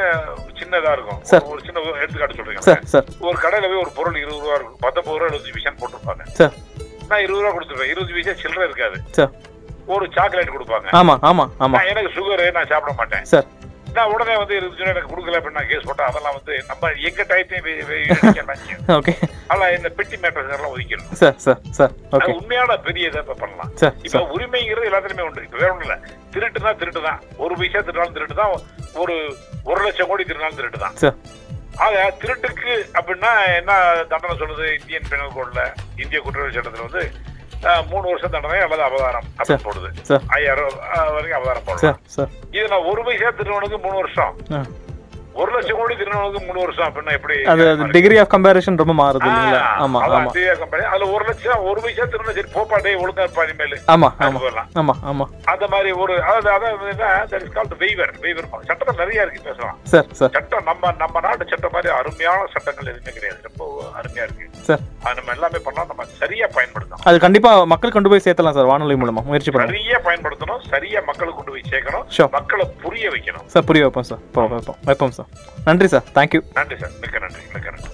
சின்னதா இருக்கும். சார். ஒரு சின்ன எடுத்துக்காட்டு சொல்றீங்க. Sir sir. ஒரு கடையில போய் ஒரு பொருள் இருபது ரூபா இருக்கும். பத்தொன்பது ரூபா எழுபது பைசான்னு போட்டிருப்பாங்க. சார். நான் இருபது ரூபா கொடுத்துருவேன் இருபது பைசா சில்லறை இருக்காது. சார். ஒரு சாக்லேட் கொடுப்பாங்க. ஆமா ஆமா ஆமா. எனக்கு சுகர் நான் சாப்பிட மாட்டேன். சார். நான் உடனே வந்து ரூபா எனக்கு கொடுக்கல அப்படின்னு நான் கேஸ் போட்டா அதெல்லாம் வந்து நம்ம எங்க டயத்தையும் ஓகே அதெல்லாம் இந்த பெட்டி மேட்டர்ஸ் எல்லாம் ஒதுக்கிடணும். சார் சார் சார் ஓகே அது உண்மையான பெரிய இதை இப்ப பண்ணலாம். இப்ப உரிமைங்கிறது எல்லாத்துலயுமே உண்டு. இப்ப வேற ஒண்ணும் இல்ல. திருட்டு தான் திருட்டு தான் ஒரு பைசா திருடாலும் திருட்டு தான் ஒரு ஒரு லட்சம் கோடி திருடாலும் திருட்டு தான் சார் ஆக திருட்டுக்கு அப்படின்னா என்ன தண்டனை சொல்லுது இந்தியன் பெனல் கோட்ல இந்திய குற்றவியல் சட்டத்துல வந்து மூணு வருஷம் தண்டனை அல்லது அப்படின்னு போடுது. ஐயாயிரம் வரைக்கும் சார் சார். இது நான் ஒரு பைசா திருவனுக்கு மூணு வருஷம். ஒரு லட்சம் கோடி திருவனுக்கு மூணு வருஷம் அப்படின்னா எப்படி அது டிகிரி ஆஃப் கம்பேரிஷன் ரொம்ப மாறுது இல்லைங்களா? ஆமா அதான் ஆமா. அதுல ஒரு லட்சம் ஒரு பைசா திருவண்ணா சரி ஒழுங்கா இருப்பா இனிமேல். ஆமா அது ஆமா. ஆமா ஆமா. அந்த மாதிரி ஒரு அதாவது அதாவது that is called waiver waiver சட்டத்தில் நிறைய இருக்கு பேசலாம். Sir sir. சட்டம் நம்ம நம்ம நாட்டு சட்டம் மாதிரி அருமையான சட்டங்கள் எதுவுமே கிடையாது. ரொம்ப அருமையா இருக்கு. சார். அது நம்ம எல்லாமே பண்ணலாம் நம்ம சரியா பயன்படுத்தணும் அது கண்டிப்பா மக்கள் கொண்டு போய் சேர்த்தலாம் சார் வானொலி மூலமா. முயற்சி பண்ணுங்க. சரியா பயன்படுத்தணும் சரியா மக்களுக்கு கொண்டு போய் சேர்க்கணும். மக்களை புரிய வைக்கணும். சார் புரிய வைப்போம் சார். வைப்போம் சார். நன்றி சார். தேங்க்யூ நன்றி சார். மிக்க நன்றி. மிக்க நன்றி.